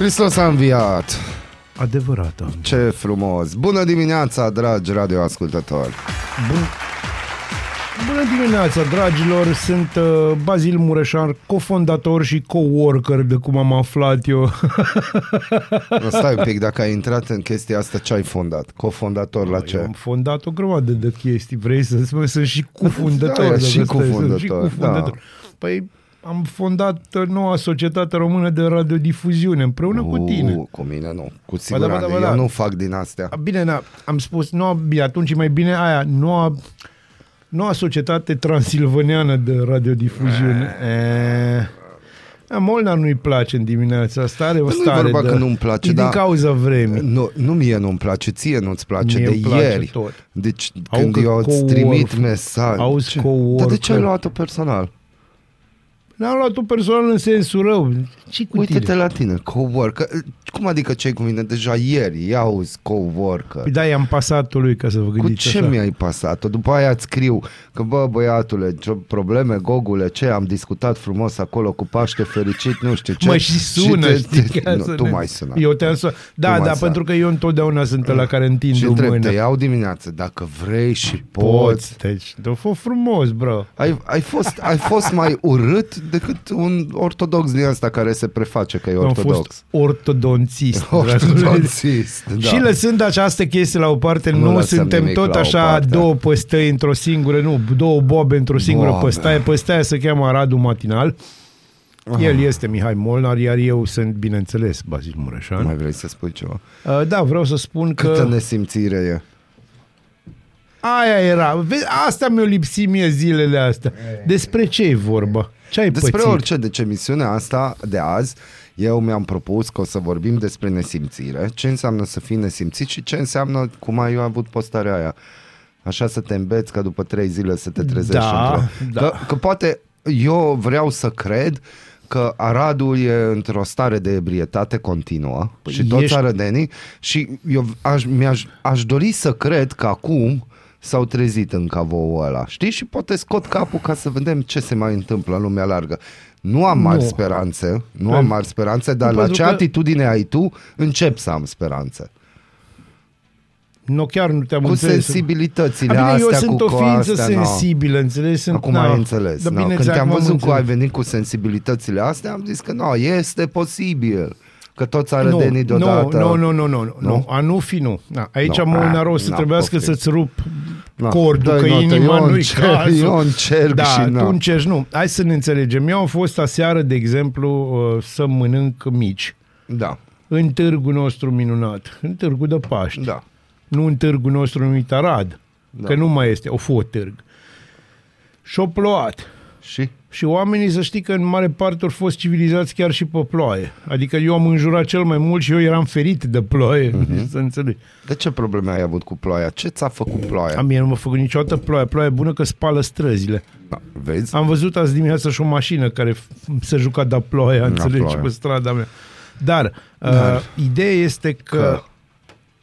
Hristos a înviat! Adevărată. Ce frumos! Bună dimineața, dragi radioascultători! Bun... Bună dimineața, dragilor! Sunt uh, Bazil Mureșan, cofondator și coworker, de cum am aflat eu. Nu, stai un pic, dacă ai intrat în chestia asta, ce ai fondat? Cofondator la Eu ce? am fondat o grămadă de chestii. Vrei să spun? Sunt și cufundător. Da, dacă și stai, cufundător, sunt și cufundător. Păi am fondat uh, noua societate română de radiodifuziune împreună cu tine. Uh, Cu mine nu, cu da, siguranță. ba da, ba da. Eu nu fac din astea. A, Bine, na, am spus, noua, bine, atunci e mai bine aia, noua, noua societate transilvaneană de radiodifuziune. E, a, Molnar nu-i place în dimineața asta, are o nu-i stare vorba de, că nu-mi place, e din dar- cauza vremii. Nu, nu mie nu-mi place, ție nu-ți place Mie de îmi place ieri. tot. Deci Au când că eu îți co-work- trimit mesaj... auzi, ce? co-worker. Dar de ce ai luat-o personal? N-am luat-o personal în sensul rău. ce cu Uite-te tine? la tine, coworker. Cum adică ce cu mine? Deja ieri, ia auzi, coworker. Păi da, i-am pasat lui ca să vă Cu gândiți ce așa. mi-ai pasat-o? După aia îți scriu că, bă, băiatule, ce probleme, gogule, ce, am discutat frumos acolo cu Paște fericit, nu știu ce. Mă și sună, te- știi, te- ca nu, să tu ne- mai sună. Eu te-am sunat. Da, mai da, sunat. pentru că eu întotdeauna sunt la care întind Și o întreb, mână. te iau dimineață, dacă vrei și poți. Poți, deci, te fost frumos, bro. Ai, ai, fost, ai fost mai urât decât un ortodox din asta care se preface că e Am ortodox. fost ortodonțist. dragule. Ortodoxist, da. Și lăsând această chestie la o parte, Nu nu, lăsăm suntem nimic tot la o așa parte. două păstăi într-o singură, nu, două bobe într-o singură Boabe. păstaie. Păstaia se cheamă Radu Matinal. El este Mihai Molnar, iar eu sunt, bineînțeles, Bazil Mureșan. Mai vrei să spui ceva? Uh, Da, vreau să spun că... Câtă nesimțire e. Aia era. Vezi, asta mi-a lipsit mie zilele astea. Despre ce e vorba? Ce ai Despre pățit? orice, deci emisiunea asta de azi, eu mi-am propus că o să vorbim despre nesimțire, ce înseamnă să fii nesimțit și ce înseamnă cum ai eu avut postarea aia. Așa să te îmbeți ca după trei zile să te trezești Da, într-o... da. Că, că poate eu vreau să cred că Aradul e într-o stare de ebrietate continuă Păi și toți ești- arădenii și eu aș, mi-aș, aș dori să cred că acum s-au trezit în cavoul ăla, știi? Și poate scot capul ca să vedem ce se mai întâmplă în lumea largă. Nu am mari Nu. speranțe, nu Păi, am mari speranțe, dar la pentru ce că- atitudine ai tu, încep să am speranțe. Nu, chiar nu te-am Cu înțeles. sensibilitățile A, bine, eu astea, sunt cu o ființă astea, no. sensibilă, înțelegi? Sunt, Acum na, ai înțeles. Da, no. bine, Când exact, te-am m-am văzut că ai înțeles. venit cu sensibilitățile astea, am zis că nu, este posibil. Că toți arădenii nu, deodată... Nu, nu, nu, nu, nu, Nu? nu. A nu fi nu. Na, aici Nu. mă Ah, una o să na, trebuiască poftim. să-ți rup Na, cordul, dă-i că notă, inima eu nu-i încerc, cazul. eu încerc da, și na. tu încerci, nu. Hai să ne înțelegem. Eu am fost aseară, de exemplu, uh, să mănânc mici Da, în târgul nostru minunat, în târgul de Paști. da. Nu în târgul nostru numit Arad, Da. că nu mai este, o fost târg. Și-o plouat. Și? Și oamenii să știi că în mare parte au fost civilizați chiar și pe ploaie. Adică eu am înjurat cel mai mult și eu eram ferit de ploaie, Mhm. să înțelegi. De ce probleme ai avut cu ploaia? Ce ți-a făcut ploaia? A mie nu m-a făcut niciodată ploaie. Ploaie bună că spală străzile. Da, vezi? Am văzut azi dimineață și o mașină care f- se juca de ploaia, înțelegi, ploaia. pe strada mea. Dar, Dar. Uh, ideea este că, Că?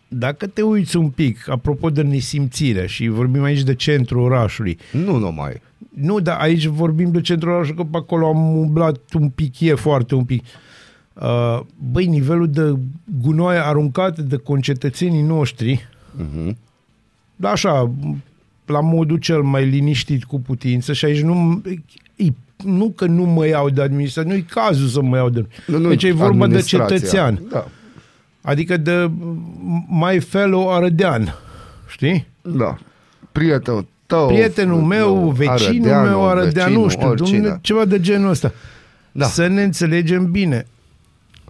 dacă te uiți un pic, apropo de nesimțire, și vorbim aici de centrul orașului, Nu numai. Nu, dar aici vorbim de centrul orașului, că pe acolo am umblat un pic, e foarte un pic. Uh, băi, nivelul de gunoaie aruncat de concetățenii noștri, Mhm. da, așa, la modul cel mai liniștit cu putință și aici nu, e, nu că nu mă iau de administrație, nu e cazul să mă iau de... Nu, nu, deci e vorba de administrația. cetățean, Da, adică de my fellow arădean, știi? da. Prietenul tău. Prietenul meu, vecinul meu, arădean, nu știu, oricine. domne, ceva de genul ăsta. Da. Să ne înțelegem bine.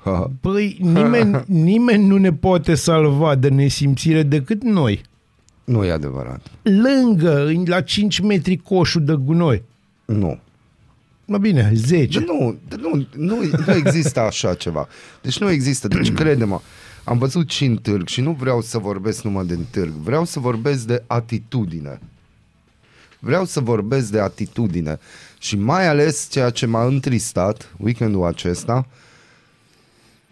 Ha, Păi, nimeni, nimeni nu ne poate salva de nesimțire decât noi. Nu e adevărat. Lângă, în- la 5 metri coșul de gunoi. Nu. Mă bine, 10. De nu, de nu, nu, nu există așa ceva. Deci nu există. Deci crede-mă, am văzut și în târg și nu vreau să vorbesc numai din târg. Vreau să vorbesc de atitudine. Vreau să vorbesc de atitudine. Și mai ales ceea ce m-a întristat weekendul acesta,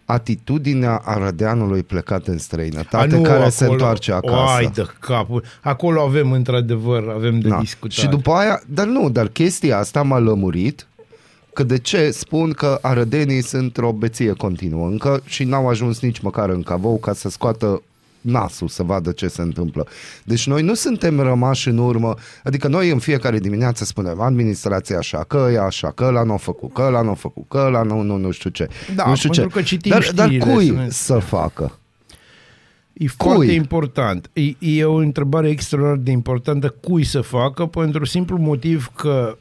atitudinea arădeanului plecat în străinătate, A, nu, care se acolo- întoarce acasă. Ai de capul. Acolo avem, într-adevăr, avem de Da. discutat. Și după aia, dar nu, dar chestia asta m-a lămurit Că de ce spun că arădenii sunt o beție continuă încă și n-au ajuns nici măcar în Cavou ca să scoată nasul să vadă ce se întâmplă. Deci noi nu suntem rămași în urmă, adică noi în fiecare dimineață spunem administrația așa, că e așa, că ăla nu a făcut, că ăla nu a făcut, că ăla nu, nu, nu știu ce. Da, nu știu pentru ce. că citim dar, dar știrile, cui sunt- să facă? E Cui? foarte important. E, e o întrebare extraordinar de importantă cui să facă, pentru simplu motiv că,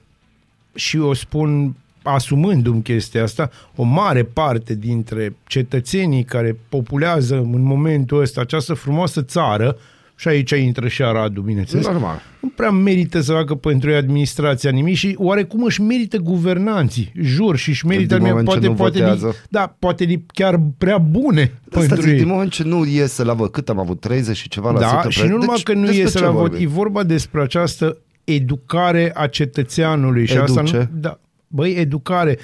și o spun asumându-mi chestia asta, o mare parte dintre cetățenii care populează în momentul ăsta această frumoasă țară, și aici intră și Aradul, bineînțeles, Normal. nu prea merită să facă pentru ei administrația nimic și oarecum își merită guvernanții, jur, și își merită, Din moment ce poate, nu poate, votează. da, poate li- chiar prea bune Asta pentru zic, ei. din moment ce nu iese la vot, cât am avut, 30 și ceva la Da, sută și pre- nu numai deci, că nu despre iese ce la vot, vorbim? e vorba despre această educare a cetățeanului. Și asta Educe? nu, da, băi, educare.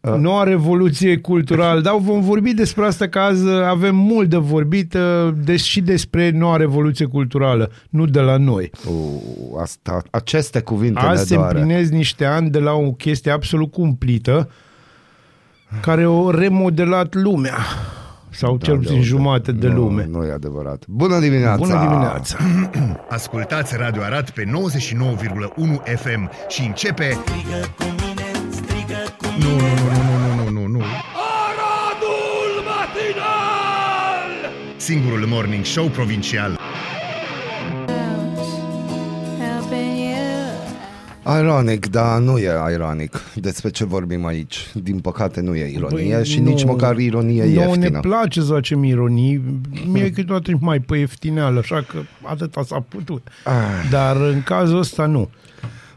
Noua revoluție culturală, dar vom vorbi despre asta că azi avem mult de vorbit uh, des, și despre noua revoluție culturală, nu de la noi. U, asta, aceste cuvinte Azi ne se doare. împlinesc niște ani de la o chestie absolut cumplită care a remodelat lumea sau cel de puțin unde? jumate de nu, lume. Nu e adevărat. Bună dimineața! Bună dimineața! Ascultați Radio Arad pe 99,1 FM și începe... Nu, nu, nu, nu, nu, nu, nu, nu. Aradul matinal! Singurul morning show provincial. helping you. Ironic, dar nu e ironic despre ce vorbim aici. Din păcate nu e ironie Băi, și nu. nici măcar ironie Nu ieftină. ne place să facem ironii. Mie câteodată mai pe ieftineală, așa că atâta s-a putut. Ah. Dar în cazul ăsta nu.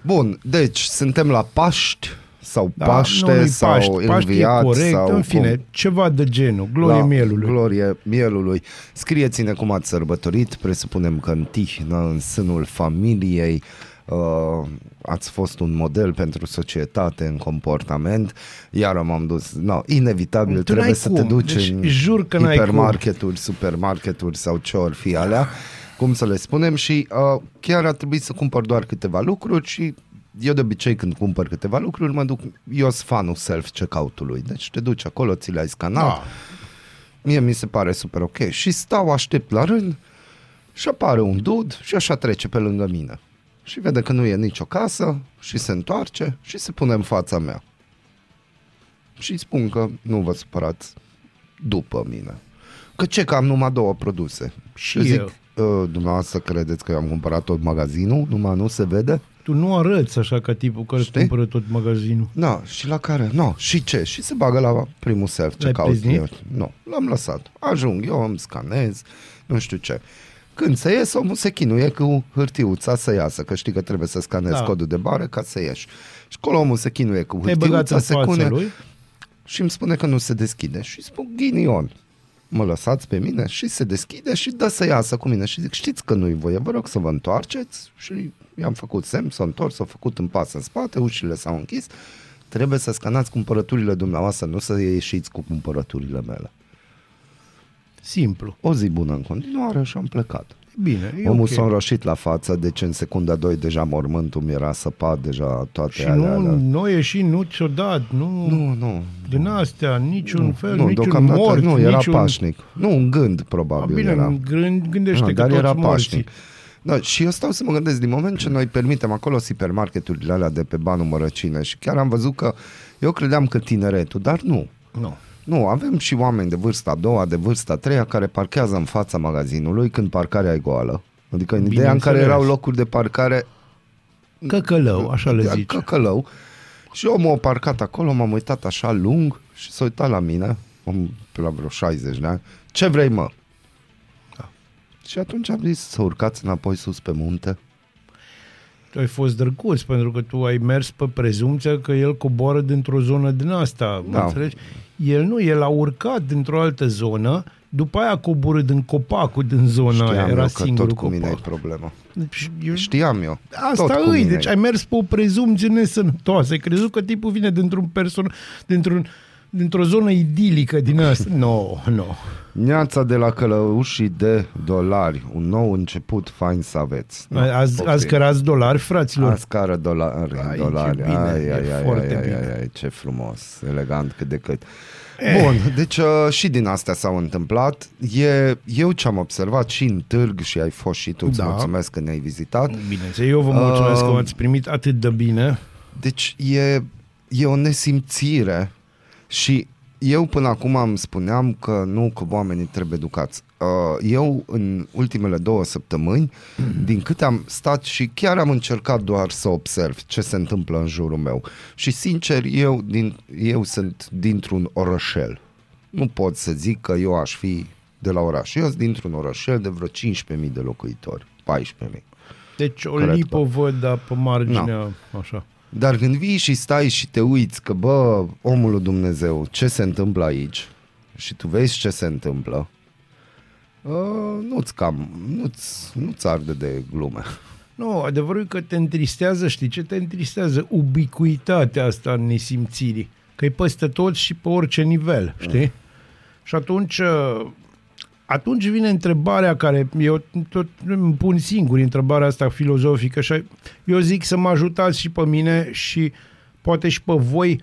Bun, deci suntem la Paști sau Da, Paște nu-i sau Paști, Paști e Înviat corect, sau în fine, cum? ceva de genul, glorie La mielului. Glorie mielului. Scrieți-ne cum ați sărbătorit, presupunem că în tihnă, în sânul familiei, uh, ați fost un model pentru societate în comportament, iar m-am dus, no, inevitabil Tu trebuie n-ai să cum. te duci Deci, în jur că n-ai hipermarketuri, supermarketuri sau ce ori fi alea, cum să le spunem și uh, chiar ar trebui să cumpăr doar câteva lucruri și eu de obicei când cumpăr câteva lucruri mă duc, eu sunt fanul self-checkout-ului, deci te duci acolo, ți le-ai scanat, Da. Mie mi se pare super ok. Și stau, aștept la rând și apare un dud și așa trece pe lângă mine. Și vede că nu e nicio casă și se întoarce și se pune în fața mea. Și îi spun că nu vă supărați după mine. Că ce că am numai două produse. Și Și zic, eu. "Uh, dumneavoastră credeți că eu am cumpărat tot magazinul, numai nu se vede? Tu nu arăți așa ca tipul care Știi? cumpără tot magazinul. Da, și la care? Nu, și ce? Și se bagă la primul self L-ai checkout. priznit? Eu- Nu, l-am lăsat. Ajung, eu îmi scanez, nu știu ce. Când se ies, omul se chinuie cu hârtiuța să iasă, că știi că trebuie să scanezi Da. codul de bară ca să ieși. Și acolo omul se chinuie cu Te-ai băgat hârtiuța, în se fața cune lui? și îmi spune că nu se deschide. Și îi spun, ghinion, mă lăsați pe mine și se deschide și dă să iasă cu mine. Și zic, știți că nu-i voie, vă rog să vă întoarceți. Și i-am făcut semn, s-a întors, s-a făcut în pas în spate, ușile s-au închis. Trebuie să scanați cumpărăturile dumneavoastră, nu să ieșiți cu cumpărăturile mele. Simplu. O zi bună în continuare și am plecat. Bine, e Omul ok. s-a înroșit la față, deci în secunda 2 deja mormântul mi era săpat, deja toate Și alea. nu, alea. nu a ieșit, nu ți-o dat, nu, Nu, nu. din astea, niciun fel, nu, niciun deocamdată mort, nu, era niciun... pașnic. Nu, un gând A, probabil bine, era. gând, gândește Ah, că dar toți era morții. pașnic. Da, și eu stau să mă gândesc, din moment ce noi permitem acolo supermarketurile alea de pe banul mărăcine și chiar am văzut că eu credeam că tineretul, dar nu. Nu. Nu, avem și oameni de vârsta a doua, de vârsta a treia care parchează în fața magazinului când parcarea e goală. Adică în ideea în care Bineînțeles. erau locuri de parcare Căcălău, așa le de zici. căcălău. Și omul a parcat acolo, m-am uitat așa lung și s-a uitat la mine, om pe la vreo 60 de ani. Ce vrei, mă? Da. Și atunci am zis să urcați înapoi sus pe munte. Tu ai fost drăguț pentru că tu ai mers pe prezumția că el coboară dintr-o zonă din asta, Da. da. înțelegi? El nu, el a urcat dintr-o altă zonă, după aia a coborât din copacul din zona aia, Știam era eu că singurul tot cu mine e copac. problema. Deci, eu, Știam eu. Asta tot cu îi, mine deci e. ai mers pe o prezumție nesănătoasă. Ai crezut că tipul vine dintr-un person, dintr-un dintr-o zonă idilică din asta. Nu, no, nu. No. Neața de la călăușii de dolari, un nou început fain să aveți. No, azi, azi cărați dolari, fraților? Azi cară dolari, Ai, dolari. ce bine, ai, e ai, ai, foarte ai, bine. ai, ai, ce frumos, elegant cât de cât. Bun, deci uh, și din astea s-au întâmplat. E, eu ce am observat și în târg și ai fost și tu, îți Da. mulțumesc că ne-ai vizitat. Bineînțeles, eu vă mulțumesc Uh, că m-ați primit atât de bine. Deci e, e o nesimțire și eu până acum îmi spuneam că nu, că oamenii trebuie educați. Uh, Eu în ultimele două săptămâni, din câte am stat și chiar am încercat doar să observ ce se întâmplă în jurul meu. Și sincer, eu, din, eu sunt dintr-un orășel. Nu pot să zic că eu aș fi de la oraș. Eu sunt dintr-un orășel de vreo 15.000 de locuitori, 14.000. Deci o Cred lipă văd, dar pe marginea, Da. așa. Dar când vii și stai și te uiți că, bă, omul lui Dumnezeu, ce se întâmplă aici și tu vezi ce se întâmplă, uh, nu-ți cam, nu-ți, nu-ți arde de glume. Nu, adevărul e că te întristează, știi ce te întristează? Ubicuitatea asta în nesimțirii. Că e peste tot și pe orice nivel, știi? Și atunci, uh, atunci vine întrebarea care eu tot îmi pun singur întrebarea asta filozofică și eu zic să mă ajutați și pe mine și poate și pe voi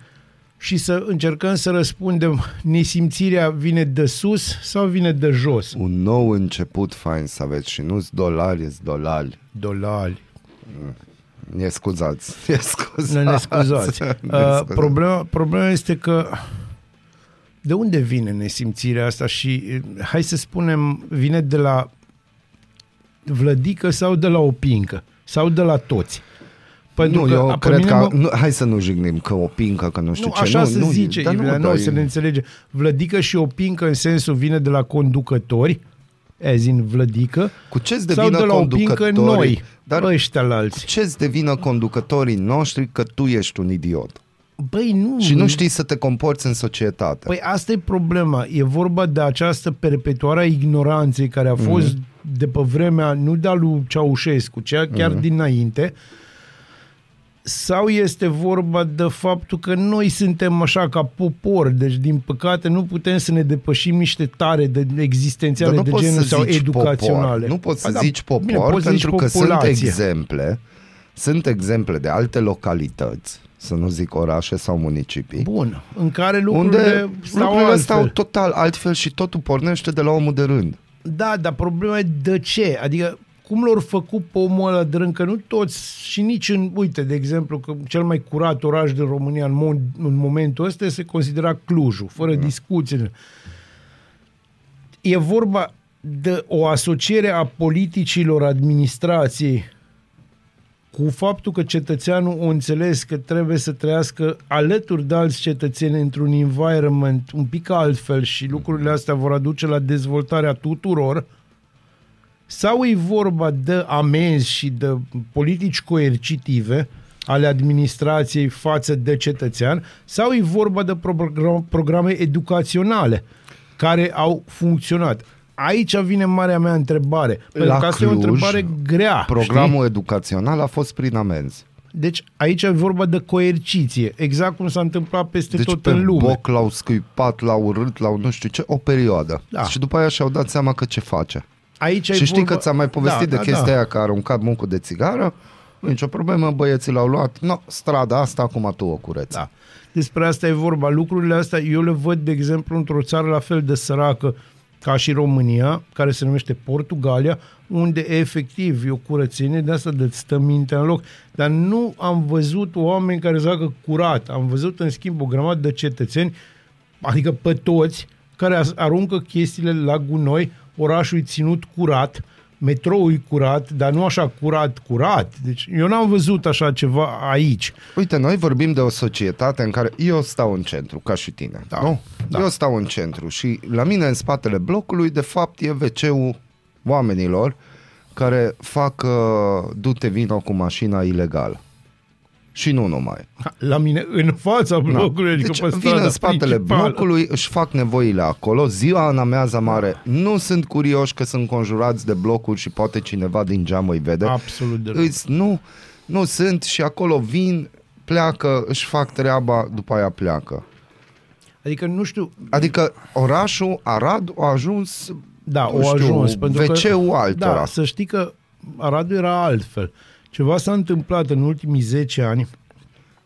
și să încercăm să răspundem nesimțirea vine de sus sau vine de jos? Un nou început fain să aveți și nu-ți dolari, e dolari. Dolari. Ne scuzați. Ne scuzați. Ne, ne scuzați. Ne Uh, scuzați. problema, problema este că de unde vine nesimțirea asta și uh, hai să spunem vine de la vlădică sau de la o pincă sau de la toți. Pentru nu, eu pe cred mine că... mă- Nu, hai să nu jignim că o pincă, că nu știu nu, ce. așa nu, se nu, zice, dar Iulia, nu, dar se ne înțelege. Vlădică și o pincă în sensul vine de la conducători, as in vlădică, Cu ce-ți sau devină de la o pincă conducătorii? noi, Dar ăștia la alții. ce-ți devină conducătorii noștri că tu ești un idiot? Băi, nu. Și nu știi să te comporți în societate. Păi asta e problema. E vorba de această perpetuare a ignoranței care a fost mm-hmm. de pe vremea, nu de-a lui Ceaușescu, ci chiar mm-hmm. dinainte, sau este vorba de faptul că noi suntem așa ca popor, deci din păcate nu putem să ne depășim niște tare de existențiale Dar de nu poți genul să sau zici educaționale. Popor. Nu poți să Ba da, zici popor bine, poți să zici pentru că sunt populație. exemple, sunt exemple de alte localități, să nu zic orașe sau municipii, Bun, în care lucrurile unde stau lucrurile altfel. stau total altfel și totul pornește de la omul de rând. Da, dar problema e de ce? Adică cum l-au făcut pe omul ăla de rând, că nu toți și nici în, uite, de exemplu, că cel mai curat oraș din România în, mod, în momentul ăsta se considera Clujul, fără da. discuție. E vorba de o asociere a politicilor administrației cu faptul că cetățeanul o înțeles că trebuie să trăiască alături de alți cetățeni într-un environment un pic altfel și lucrurile astea vor aduce la dezvoltarea tuturor, sau e vorba de amenzi și de politici coercitive ale administrației față de cetățean, sau e vorba de program- programe educaționale care au funcționat. Aici vine marea mea întrebare. Pentru că asta e o întrebare grea. programul știi? educațional a fost prin amenzi. Deci aici e vorba de coerciție, exact cum s-a întâmplat peste Deci tot pe în lume. boc l-au scuipat, l-au urât, l-au nu știu ce, o perioadă. Da. Și după aia și-au dat seama că ce face. Aici Și e știi vorba... că ți-am mai povestit da, de da, chestia da. aia că a aruncat muncul de țigară? Nu nicio problemă, băieții l-au luat. No, strada asta, acum tu o cureți. Da. Despre asta e vorba. Lucrurile astea eu le văd, de exemplu, într-o țară la fel de săracă ca și România, care se numește Portugalia, unde efectiv e o curățenie de asta de stă mintea în loc. Dar nu am văzut oameni care să facă curat. Am văzut, în schimb, o grămadă de cetățeni, adică pe toți, care as- aruncă chestiile la gunoi, orașul e ținut curat, metroul e curat, dar nu așa curat, curat. Deci eu n-am văzut așa ceva aici. Uite, noi vorbim de o societate în care eu stau în centru, ca și tine. Da, Nu? da. Eu stau în centru și la mine în spatele blocului, de fapt, e wc oamenilor care fac uh, du-te vino cu mașina ilegal. Și nu numai. La mine, în fața blocului, adică Deci pe vin strada în spatele principală. blocului, își fac nevoile acolo, ziua în amiază mare, nu sunt curioși că sunt conjurați de blocuri și poate cineva din geam îi vede. Absolut deloc. Îți, nu, nu sunt și acolo vin, pleacă, își fac treaba, după aia pleacă. Adică nu știu, Adică orașul Arad a ajuns da, nu o știu, ajuns. pentru că, WC-ul altora. Da, să știi că Aradul era altfel. Ceva s-a întâmplat în ultimii 10 ani.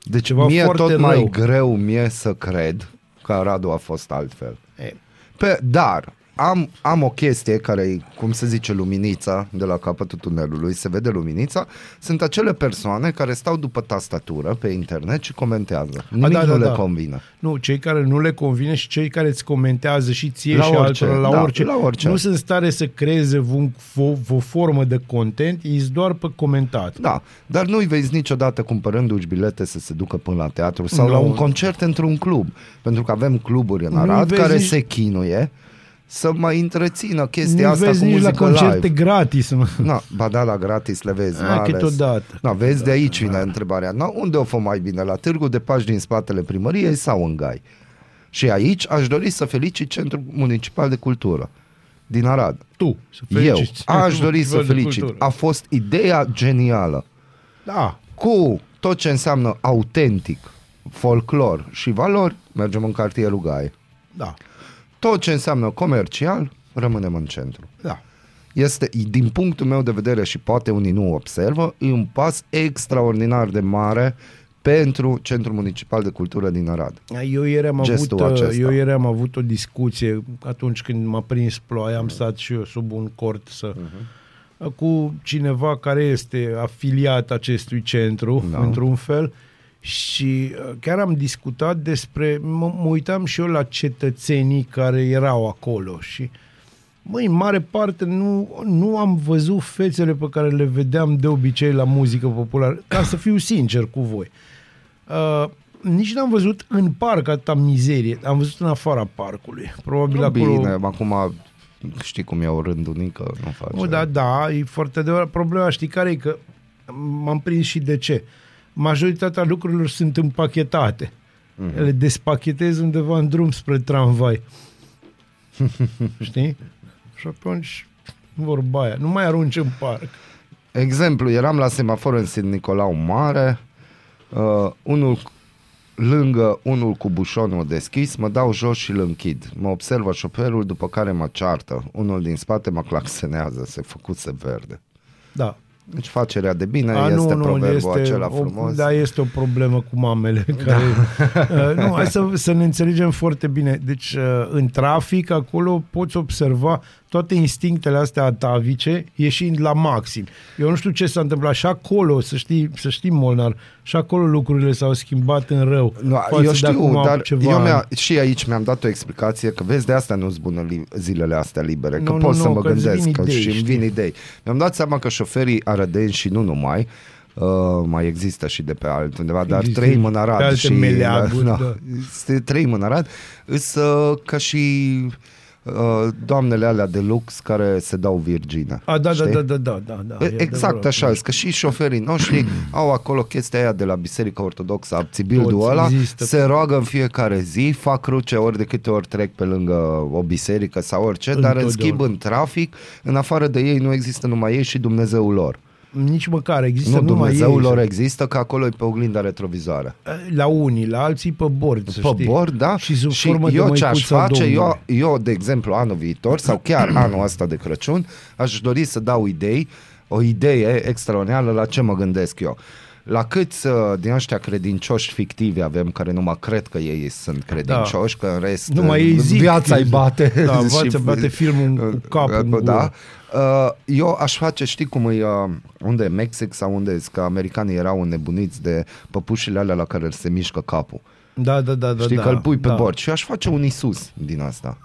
Deci Ceva mie foarte tot mai rău. greu mie să cred că Aradul a fost altfel. E, Pe, dar am, am o chestie care e, cum se zice, luminița de la capătul tunelului, se vede luminița, sunt acele persoane care stau după tastatură pe internet și comentează. Nimic da, da, nu le da. convine. Nu, cei care nu le convine și cei care îți comentează și ție La și orice, altora la da, orice, la orice. nu sunt în stare să creeze un, o, o formă de content, ei doar pe comentat. Da, dar nu-i vezi niciodată cumpărându-și bilete să se ducă până la teatru sau Nu. la un concert într-un club. Pentru că avem cluburi în Nu-i Arad vezi care nici- se chinuie să mai întrețină chestia nu asta vezi cu nici la muzică concerte live. gratis. Mă. Na, ba da, la gratis le vezi, Ah, mai ales. câteodată. Na, vezi, de aici vine întrebarea. Na, unde o fă mai bine? La târgul de pași din spatele primăriei sau în Gai? Și aici aș dori să felicit Centrul Municipal de Cultură din Arad. Tu, să Eu feliciți. aș dori să Festival de felicit. cultură. A fost ideea genială. Da, Cu tot ce înseamnă autentic, folclor și valori, mergem în cartierul Gai. da, Tot ce înseamnă comercial, rămânem în centru. da. este, din punctul meu de vedere și poate unii nu observă, e un pas extraordinar de mare pentru Centrul Municipal de Cultură din Arad. Eu ieri, am Gestul avut, uh, acesta. eu ieri am avut o discuție atunci când m-a prins ploaia, am stat și eu sub un cort să, Mhm. cu cineva care este afiliat acestui centru, Da. într-un fel, și uh, chiar am discutat despre, mă, mă uitam și eu la cetățenii care erau acolo și Măi, în mare parte nu, nu am văzut fețele pe care le vedeam de obicei la muzică populară, ca să fiu sincer cu voi. Uh, nici n-am văzut în parc atâta mizerie, am văzut în afara parcului. Probabil acolo... Bine, acum știi cum e o rândunică, nu face. Nu, da, da, e foarte adevărat. Problema știi care e că m-am prins și de ce. Majoritatea lucrurilor sunt împachetate. Mm-hmm. Le despachetezi undeva în drum spre tramvai. Știi? Și atunci, vorba aia, nu mai arunci în parc. Exemplu, eram la semafor în Sid Nicolau Mare, uh, unul lângă unul cu bușonul deschis, mă dau jos și îl închid. Mă observă șoferul, după care mă ceartă. Unul din spate mă claxenează, se făcuse verde. Da. Deci facerea de bine A, este proverbul acela o, frumos. Da, este o problemă cu mamele. Care, uh, nu, hai să, să ne înțelegem foarte bine. Deci, uh, în trafic, acolo poți observa toate instinctele astea atavice ieșind la maxim. Eu nu știu ce s-a întâmplat. Și acolo, să știi, să știi Molnar, și acolo lucrurile s-au schimbat în rău. Nu, față eu de știu, acum dar ceva eu mi-a, ani. și aici mi-am dat o explicație că vezi, de asta nu-s bună li, zilele astea libere, că Nu, nu, pot să nu, mă că-ți gândesc vin că idei, și îmi știi? vin idei. Mi-am dat seama că șoferii arădeni și nu numai, Uh, mai există și de pe altundeva, dar Există trăim în pe Arad alte și meleaguri, na, da. este- trăim în Arad, îs uh, ca și uh, doamnele alea de lux care se dau virgine. A, da, da, știi? da, da, da, da, da. e Exact adevărat. așa, că și șoferii noștri au acolo chestia aia de la Biserica Ortodoxă, abțibildul Toți ăla, există. se roagă în fiecare zi, fac cruce ori de câte ori trec pe lângă o biserică sau orice, dar în Întotdeauna. schimb în trafic, în afară de ei nu există numai ei și Dumnezeul lor. Nici măcar există nu, numai Dumnezeul ei. lor există, că acolo e pe oglinda retrovizoară. La unii, la alții pe bord, să Pe știi. bord, da? Și sub și formă eu de ce aș măicuța face, eu, Domnului. eu, de exemplu, anul viitor sau chiar anul ăsta de Crăciun, aș dori să dau idei, o idee extraordinară la ce mă gândesc eu. La câți uh, din ăștia credincioși fictivi avem care numai cred că ei sunt credincioși, că în rest Numai ei uh, zic viața îi că- bate. Da, și- viața bate filmul cu capul în gură. Da. Uh, Eu aș face, știi cum e, uh, unde e Mexic sau unde e, că americanii erau înnebuniți de păpușile alea la care se mișcă capul. Da, da, da, da. Știi da, că îl pui pe da. bord și eu aș face un Isus din asta.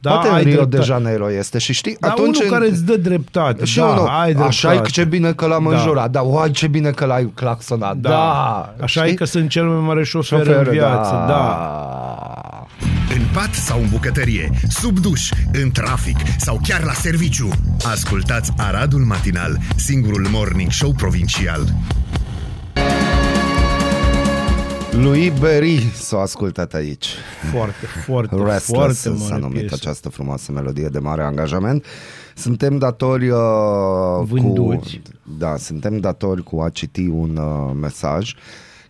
Da, Poate în ai Rio de dreptate. Janeiro este și știi, Dar atunci... unul care îți dă dreptate. și da, unul, ai așa e dreptate. ce bine că l-am Da. înjurat, da, uai ce bine că l-ai claxonat, da, Da. Așa știi? e că sunt cel mai mare șofer, Șofer, în viață. Da. da. În pat sau în bucătărie, sub duș, în trafic sau chiar la serviciu. Ascultați Aradul Matinal, singurul morning show provincial. Lui Berry s-a ascultat aici. Foarte, foarte, Restless foarte s-a mare numit piesă. această frumoasă melodie de mare angajament. Suntem datori uh, Vânduți. cu, da, suntem datori cu a citi un uh, mesaj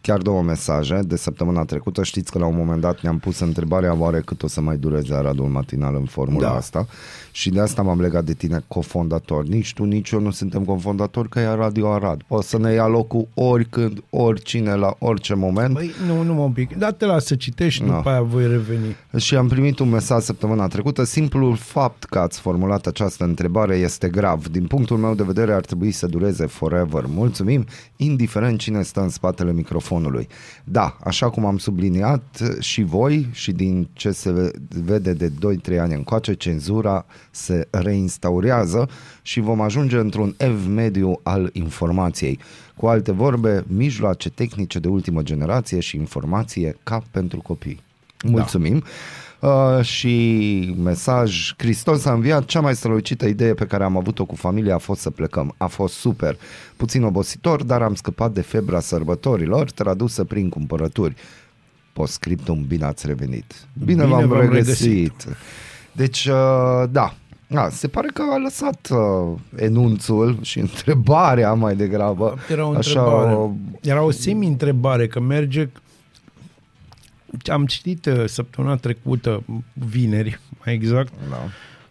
chiar două mesaje de săptămâna trecută. Știți că la un moment dat ne-am pus întrebarea oare cât o să mai dureze Aradul matinal în formula Da. asta și de asta m-am legat de tine cofondator. Nici tu, nici eu nu suntem cofondatori că e Radio Arad. Poți să ne ia locul oricând, oricine, la orice moment. Băi, nu, nu mă un pic. Da, te las să citești și Da. după aia voi reveni. Și am primit un mesaj săptămâna trecută. Simplul fapt că ați formulat această întrebare este grav. Din punctul meu de vedere ar trebui să dureze forever. Mulțumim, indiferent cine stă în spatele microfonului. Da, așa cum am subliniat și voi și din ce se vede de 2-3 ani încoace, cenzura se reinstaurează și vom ajunge într-un ev mediu al informației. Cu alte vorbe, mijloace tehnice de ultimă generație și informație ca pentru copii. Mulțumim. Uh, și mesaj Hristos a înviat Cea mai strălucită idee pe care am avut-o cu familia A fost să plecăm, a fost super Puțin obositor, dar am scăpat de febra sărbătorilor Tradusă prin cumpărături Postscriptum, bine ați revenit Bine, Bine v-am, v-am regăsit. regăsit. Deci, uh, da a, se pare că a lăsat uh, enunțul și întrebarea mai degrabă. Era o Așa, întrebare. o- Era o semi-întrebare, că merge... Am citit uh, săptămâna trecută, vineri, mai exact, Da.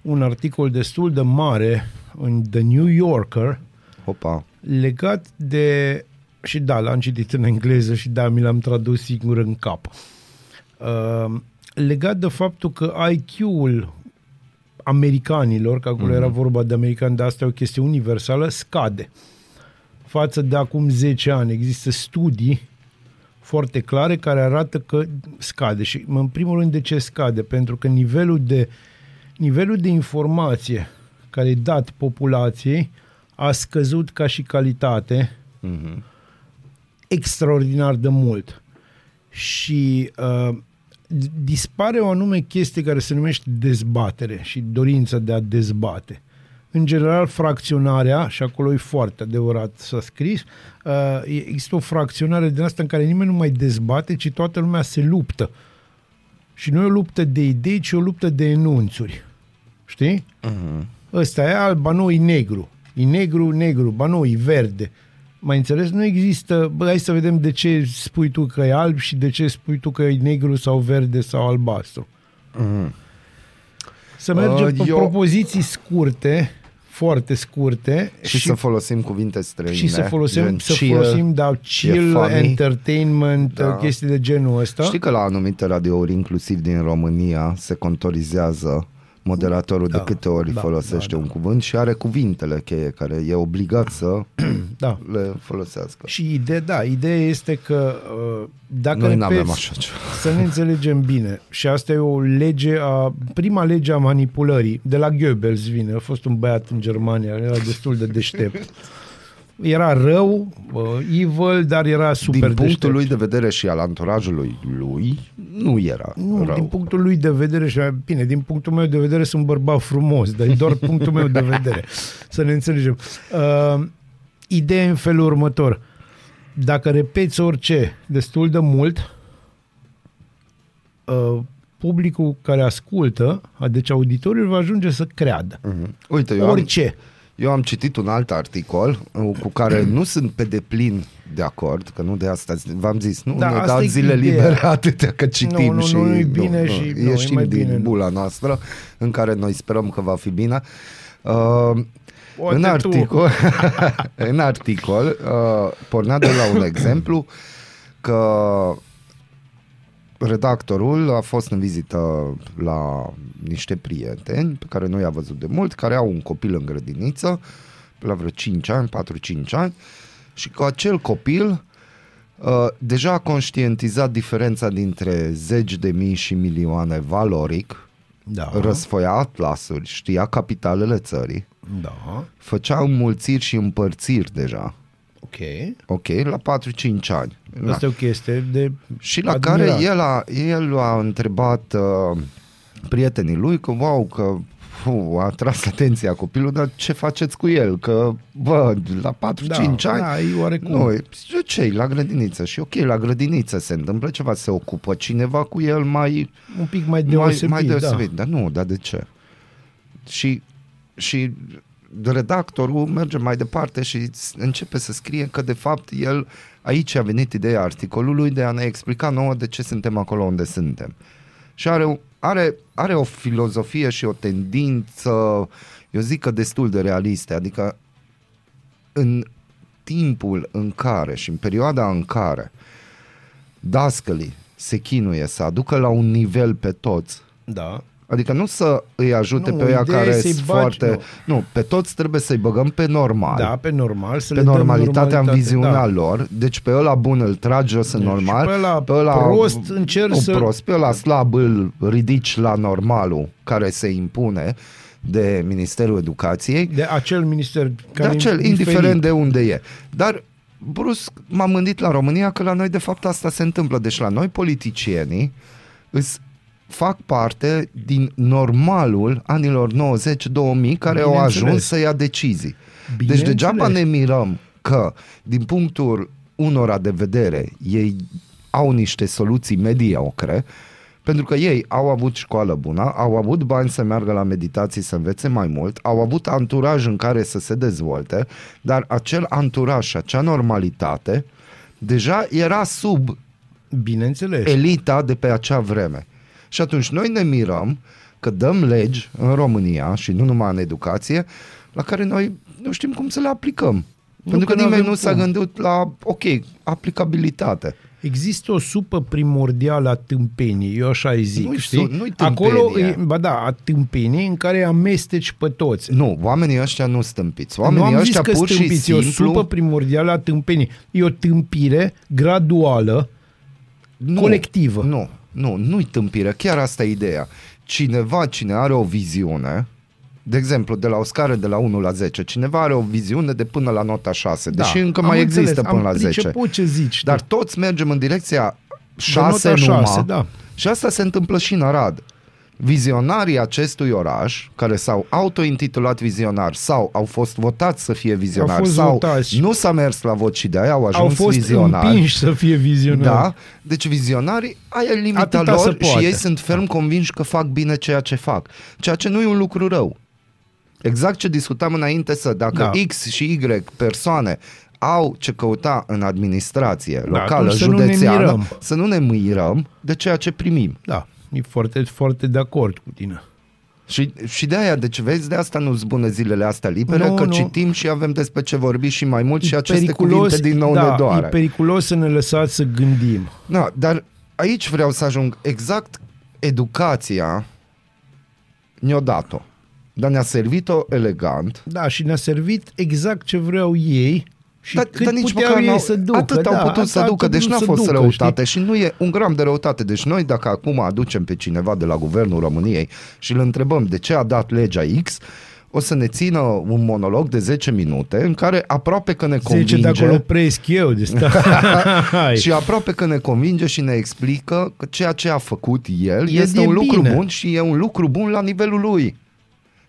un articol destul de mare în The New Yorker Opa. legat de... Și da, l-am citit în engleză și da, mi l-am tradus singur în cap. Uh, legat de faptul că IQ-ul americanilor, că acolo mm-hmm. era vorba de americani, dar asta e o chestie universală, scade. Față de acum 10 ani există studii foarte clare care arată că scade. Și în primul rând de ce scade? Pentru că nivelul de, nivelul de informație care e dat populației a scăzut ca și calitate Mhm. extraordinar de mult. Și uh, d- dispare o anume chestie care se numește dezbatere și dorința de a dezbate. În general, fracționarea, și acolo e foarte adevărat s-a scris, uh, e- există o fracționare din asta în care nimeni nu mai dezbate, ci toată lumea se luptă. Și nu e o luptă de idei, ci o luptă de enunțuri. Știi? Mhm. Ăsta e alb, ba nu, e negru. E negru, negru, ba nu, e verde. Mai înțeles? Nu există, bă, hai să vedem de ce spui tu că e alb și de ce spui tu că e negru sau verde sau albastru. Mhm. Să mergem Uh, pe eu- propoziții scurte, foarte scurte Și, să folosim cuvinte străine. și să folosim, gen să chill, folosim da, chill, funny. entertainment, Da. da. chestii de genul ăsta. Știi că la anumite radiouri, inclusiv din România, se contorizează moderatorul de Da, câte ori da, folosește da, un cuvânt și are cuvintele cheie care e obligat să Da. le folosească. Și ideea, da, ideea este că uh, dacă Noi n-avem repeți- așa ceva. Să ne înțelegem bine. Și asta e o lege a... Prima lege a manipulării. De la Goebbels vine. A fost un băiat în Germania. Era destul de deștept. Era rău, uh, evil, dar era super din punctul deștept. lui de vedere și al anturajului lui, nu era Nu, rău. din punctul lui de vedere și bine, din punctul meu de vedere sunt bărbat frumos, dar e doar punctul meu de vedere. Să ne înțelegem. Uh, ideea e în felul următor. Dacă repeți orice destul de mult, uh, publicul care ascultă, deci auditoriul va ajunge să creadă. Mhm. Uite, eu am, Orice. Eu am citit un alt articol uh, cu care nu sunt pe deplin de acord, că nu de asta, v-am zis, nu Da, ne asta dați e zile ideea. libere atâtea că citim Nu, nu, și nu, e bine și- nu, e ieșim mai din bine nu. bula noastră în care noi sperăm că va fi bine. Uh, Poate în tu. articol, în articol uh, pornea de la un exemplu că redactorul a fost în vizită la niște prieteni pe care nu i-a văzut de mult, care au un copil în grădiniță, pe la vreo 5 ani, 4-5 ani, și cu acel copil uh, deja a conștientizat diferența dintre zeci de mii și milioane valoric, Da. răsfoia atlasuri, știa capitalele țării, Da. făcea înmulțiri și împărțiri deja, Ok. ok, la 4-5 ani. Na. Asta e o chestie de Și la admirat. care el a, el a întrebat uh, prietenii lui că, wow, că fu, a tras atenția copilul, dar ce faceți cu el? Că, bă, la 4-5 ani... Da, e oarecum. Nu, e- zice, ce la grădiniță? Și ok, la grădiniță se întâmplă ceva, se ocupă cineva cu el mai, un pic mai mai, deosebit. mai da. deosebit. Dar nu, dar de ce? Și, și redactorul merge mai departe și s- începe să scrie că de fapt el aici a venit ideea articolului de a ne explica nouă de ce suntem acolo unde suntem. Și are, o- are, are o filozofie și o tendință, eu zic că destul de realiste, adică în timpul în care și în perioada în care dascălii se chinuie să aducă la un nivel pe toți, Da. Adică nu să îi ajute Nu, pe ăia ideea e care să-i sunt bagi- foarte... nu. Nu. pe toți trebuie să-i băgăm pe normal. Da, pe normal. Să pe le dăm normalitatea în normalitate, viziunea da. lor. Deci pe ăla bun îl tragi jos în Deci normal. pe ăla prost încerci nu să- prost, pe ăla slab îl ridici la normalul care se impune de Ministerul Educației. De acel minister De care acel, e indiferent de unde e. Dar brusc m-am gândit la România că la noi de fapt asta se întâmplă. Deci la noi politicienii îs, fac parte din normalul anilor 90-2000 care au Bineînțeles. ajuns să ia decizii. Deci Bineînțeles. degeaba ne mirăm că din punctul unora de vedere ei au niște soluții mediocre pentru că ei au avut școală bună, au avut bani să meargă la meditații să învețe mai mult, au avut anturaj în care să se dezvolte, dar acel anturaj și acea normalitate deja era sub Bineînțeles. elita de pe acea vreme. Și atunci noi ne mirăm că dăm legi în România și nu numai în educație la care noi nu știm cum să le aplicăm. Nu Pentru că că nimeni n-avem nu s-a cum. gândit la, ok, aplicabilitate. Există o supă primordială a tâmpenii, eu așa îi zic, Nu-i știi? su- nu-i tâmpenie. Acolo, e, ba da, a tâmpenii în care amesteci pe toți. Nu, oamenii ăștia nu stâmpiți. nu Oamenii am zis ăștia că pur și stâmpiți, e o supă simplu primordială a tâmpenii. E o tâmpire graduală, nu, colectivă. Nu, nu, nu-i tâmpire, chiar asta e ideea. Cineva, cine are o viziune, de exemplu, de la o scară de la 1 la 10, cineva are o viziune de până la nota 6, da, deși încă am mai înțeles, există până am la 10. priceput ce zici. Dar tu. toți mergem în direcția 6 nota numai. șase, da. Și asta se întâmplă și în Arad. Vizionarii acestui oraș, care s-au autointitulat vizionari sau au fost votați să fie vizionari Au fost sau votați. nu s-a mers la vot și de aia au ajuns au fost vizionari. împinși să fie vizionari. Da, deci vizionarii, aia e limita Atâta se lor și poate. ei sunt ferm convinși că fac bine ceea ce fac. Ceea ce nu e un lucru rău. Exact ce discutam înainte să, dacă Da. X și Y persoane au ce căuta în administrație locală, atunci să nu ne județeană, mirăm. să nu ne mirăm de ceea ce primim. Da, e foarte, foarte de acord cu tine. Și, și de aia, deci vezi, de asta nu-s bune zilele astea libere, Nu, că nu. citim și avem despre ce vorbi și mai mult și E aceste cuvinte din nou da, ne doare. e periculos să ne lăsați să gândim. Da, dar aici vreau să ajung. Exact educația ne-a dat-o. Dar ne-a servit-o elegant. Da, și ne-a servit exact ce vreau ei și dar, cât dar nici puteau măcar ei n-au, să ducă. atât da, au putut să atât ducă, au deci putut n-a să fost ducă, răutate știi? și nu e un gram de răutate. Deci noi dacă acum aducem pe cineva de la Guvernul României și îl întrebăm de ce a dat legea X, o să ne țină un monolog de 10 minute în care aproape că ne 10 convinge de acolo opresc eu de sta. și aproape că ne convinge și ne explică că ceea ce a făcut el E este de un lucru bine. bun și e un lucru bun la nivelul lui.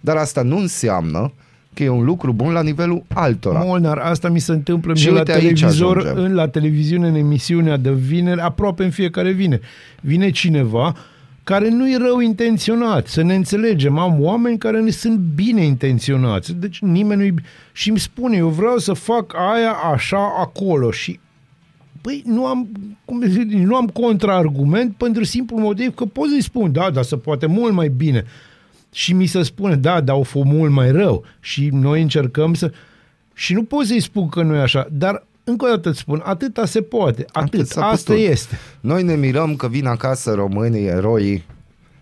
Dar asta nu înseamnă că e un lucru bun la nivelul altora. Molnar, asta mi se întâmplă Și mie la uite aici televizor, ajungem. în, la televiziune, în emisiunea de vineri, aproape în fiecare vineri. Vine cineva care nu e rău intenționat, să ne înțelegem. Am oameni care ne sunt bine intenționați. Deci nimeni nu Și îmi spune, eu vreau să fac aia așa acolo și Păi nu am, cum să zic, nu am contraargument pentru simplu motiv că pot să-i spun, da, dar se poate mult mai bine. Și mi se spune, da, dar o fost mult mai rău. Și noi încercăm să... Și nu pot să-i spun că nu e așa, dar încă o dată îți spun, atâta se poate, atât, Atât s-a asta putut. este. Noi ne mirăm că vin acasă românii, eroii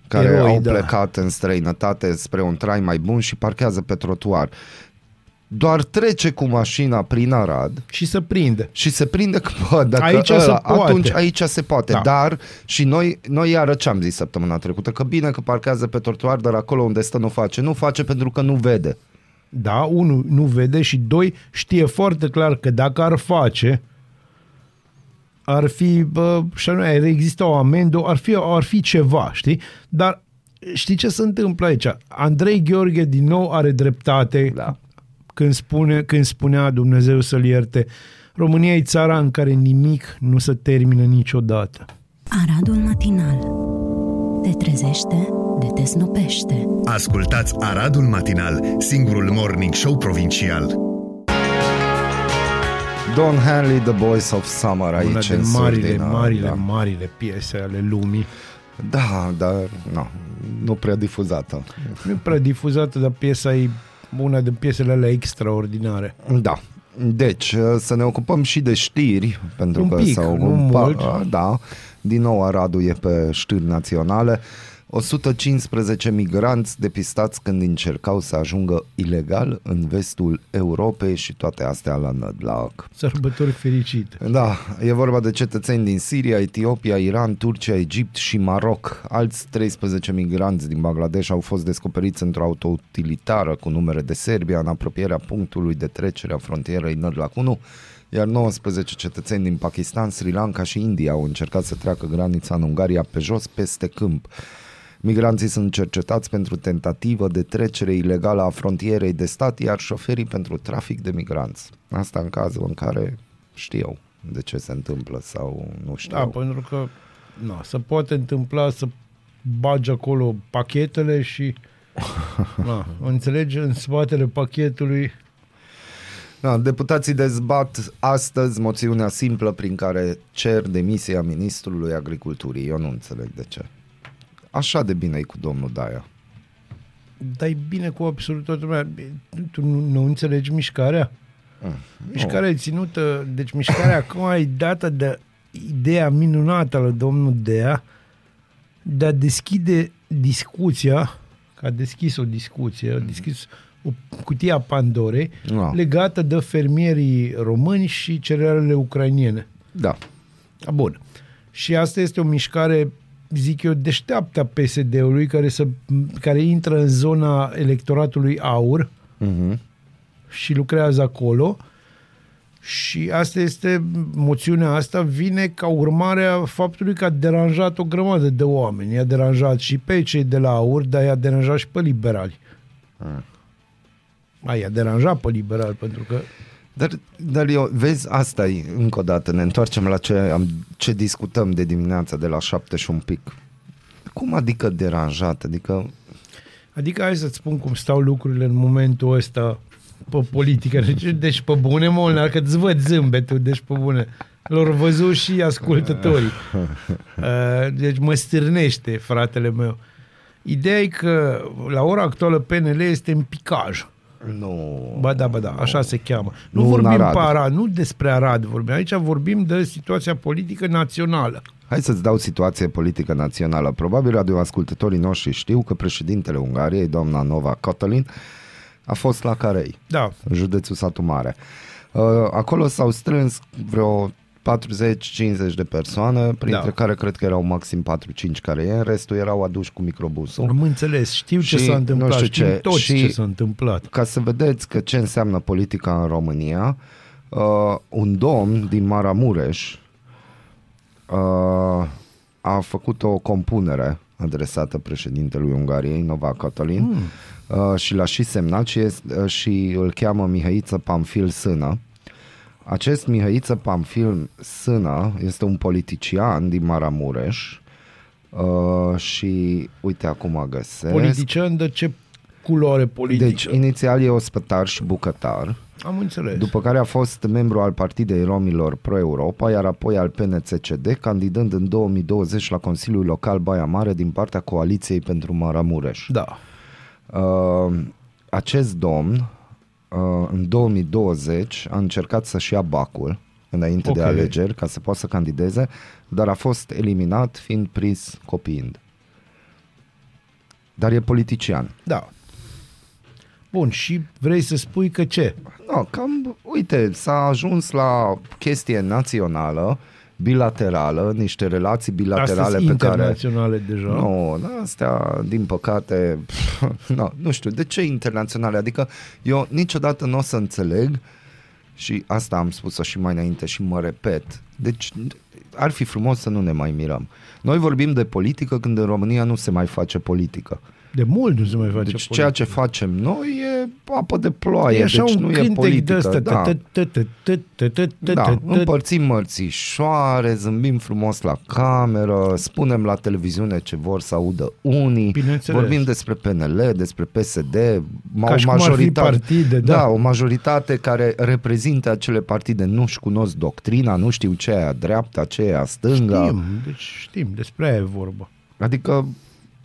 care Eroi, au da. plecat în străinătate spre un trai mai bun și parchează pe trotuar. Doar trece cu mașina prin Arad Și să prinde. și se prinde că, bă, dacă Aici ăla, se poate. atunci aici se poate, Da. da. dar și noi, noi iară ce am zis săptămâna trecută, că bine că parchează pe trotuar, dar acolo unde stă nu face. Nu face pentru că nu vede. Da, unul nu vede și doi știe foarte clar că dacă ar face, ar fi, bă, și anume, ar exista o amendă, ar fi, ar fi ceva, știi? Dar știi ce se întâmplă aici? Andrei Gheorghe din nou are dreptate Da. Când, spune, când spunea Dumnezeu să-l ierte. România e țara în care nimic nu se termină niciodată. Aradul matinal. Te trezește, de te snopește. Ascultați Aradul Matinal, singurul morning show provincial. Don Henley, The Boys of Summer Una aici de în marile, surdină, marile, da. marile piese ale lumii. Da, dar nu, nu prea difuzată. Nu e prea difuzată, dar piesa e una din piesele alea extraordinare. Da. Deci, să ne ocupăm și de știri, pentru Un că pic, s-au nu un mult. Da, din nou Aradul e pe știri naționale. 115 migranți depistați când încercau să ajungă ilegal în vestul Europei și toate astea la Nădlac. Sărbători fericite. Da, e vorba de cetățeni din Siria, Etiopia, Iran, Turcia, Egipt și Maroc. Alți 13 migranți din Bangladesh au fost descoperiți într-o autoutilitară cu numere de Serbia în apropierea punctului de trecere a frontierei Nădlac 1, iar 19 cetățeni din Pakistan, Sri Lanka și India au încercat să treacă granița în Ungaria pe jos peste câmp. Migranții sunt cercetați pentru tentativă de trecere ilegală a frontierei de stat, iar șoferii pentru trafic de migranți. Asta în cazul în care știu de ce se întâmplă sau nu știu. Da, pentru că na, se poate întâmpla să bagi acolo pachetele și na, înțelegi, în spatele pachetului Da, deputații dezbat astăzi moțiunea simplă prin care cer demisia ministrului agriculturii. Eu nu înțeleg de ce. Așa de bine e cu domnul Daia. dar e bine cu absolut toată lumea. Tu nu, nu înțelegi mișcarea? Mișcarea e ținută, deci mișcarea acum e dată de ideea minunată la domnul Dea de a deschide discuția, că a deschis o discuție, a deschis o cutie a Pandorei Da. legată de fermierii români și cerealele ucrainiene. Da. A, Bun. Și asta este o mișcare, zic eu, deșteaptă a PSD-ului care, să, care intră în zona electoratului aur Mhm. și lucrează acolo. Și asta este, moțiunea asta vine ca urmare a faptului că a deranjat o grămadă de oameni. I-a deranjat și pe cei de la aur, dar i-a deranjat și pe liberali. A, i-a deranjat pe liberali, pentru că Dar, dar eu, vezi, asta e, încă o dată, ne întoarcem la ce, am, ce discutăm de dimineața de la șapte și un pic. Cum adică deranjat? Adică, Adică hai să-ți spun cum stau lucrurile în momentul ăsta pe politică. Deci, deci pe bune, Molnar, că îți văd zâmbetul, deci pe bune. L-au văzut și ascultătorii. Uh, Deci mă stârnește, fratele meu. Ideea e că la ora actuală PNL este în picaj. Nu... Ba da, ba da, așa se cheamă. Nu, Nu în vorbim Arad. pe Arad, nu despre Arad vorbim. Aici vorbim de situația politică națională. Hai să-ți dau situație politică națională. Probabil radioascultătorii noștri știu că președintele Ungariei, doamna Nova Cătălin, a fost la Carei, Da, în județul Satu Mare. Uh, Acolo s-au strâns vreo 40-50 de persoane, printre Da. care cred că erau maxim 4-5 care e, în restul erau aduși cu microbusul. am înțeles, știu ce Și s-a nu întâmplat, știu știu ce, toți și- ce s-a întâmplat. Ca să vedeți că ce înseamnă politica în România, uh, un domn din Maramureș uh, a făcut o compunere adresată președintelui Ungariei, Nova Cătălin, mm. uh, și l-a și semnat și, este, uh, și îl cheamă Mihăiță Pamfil Sână. Acest Mihăiță Pamfil Sână este un politician din Maramureș uh, și uite acum găsesc. Politician de ce culoare politică? Deci, inițial e ospătar și bucătar, Am înțeles. după care a fost membru al Partidei Romilor Pro-Europa, iar apoi al PNCCD, candidând în 2020 la Consiliul Local Baia Mare din partea Coaliției pentru Maramureș. Da. Uh, acest domn, uh, în 2020, a încercat să-și ia bacul înainte de Ok. alegeri ca să poată să candideze, dar a fost eliminat fiind prins copiind. Dar e politician. Da. Bun, și vrei să spui că ce? No, cam, uite, s-a ajuns la chestie națională, bilaterală, niște relații bilaterale Astăzi pe care... internaționale deja. Nu, no, astea, din păcate, no, nu știu, de ce internaționale? Adică eu niciodată nu o să înțeleg și asta am spus-o și mai înainte și mă repet. Deci ar fi frumos să nu ne mai mirăm. Noi vorbim de politică când în România nu se mai face politică. De mult nu se mai face Deci politică. ceea ce facem noi e apă de ploaie, E așa deci un nu e cântec de politică. ăsta. Da. tă- tă- tă- tă- tă- tă- tă- Da, tă- tă- împărțim mărțișoare, zâmbim frumos la cameră, spunem la televiziune ce vor să audă unii, Bineînțeles. vorbim despre PNL, despre PSD, ma- Ca o și cum ar fi majoritate, partide, da. o majoritate care reprezintă acele partide, nu-și cunosc doctrina, nu știu ce e aia dreapta, ce e aia stânga. Știm, deci știm, despre aia e vorba. Adică,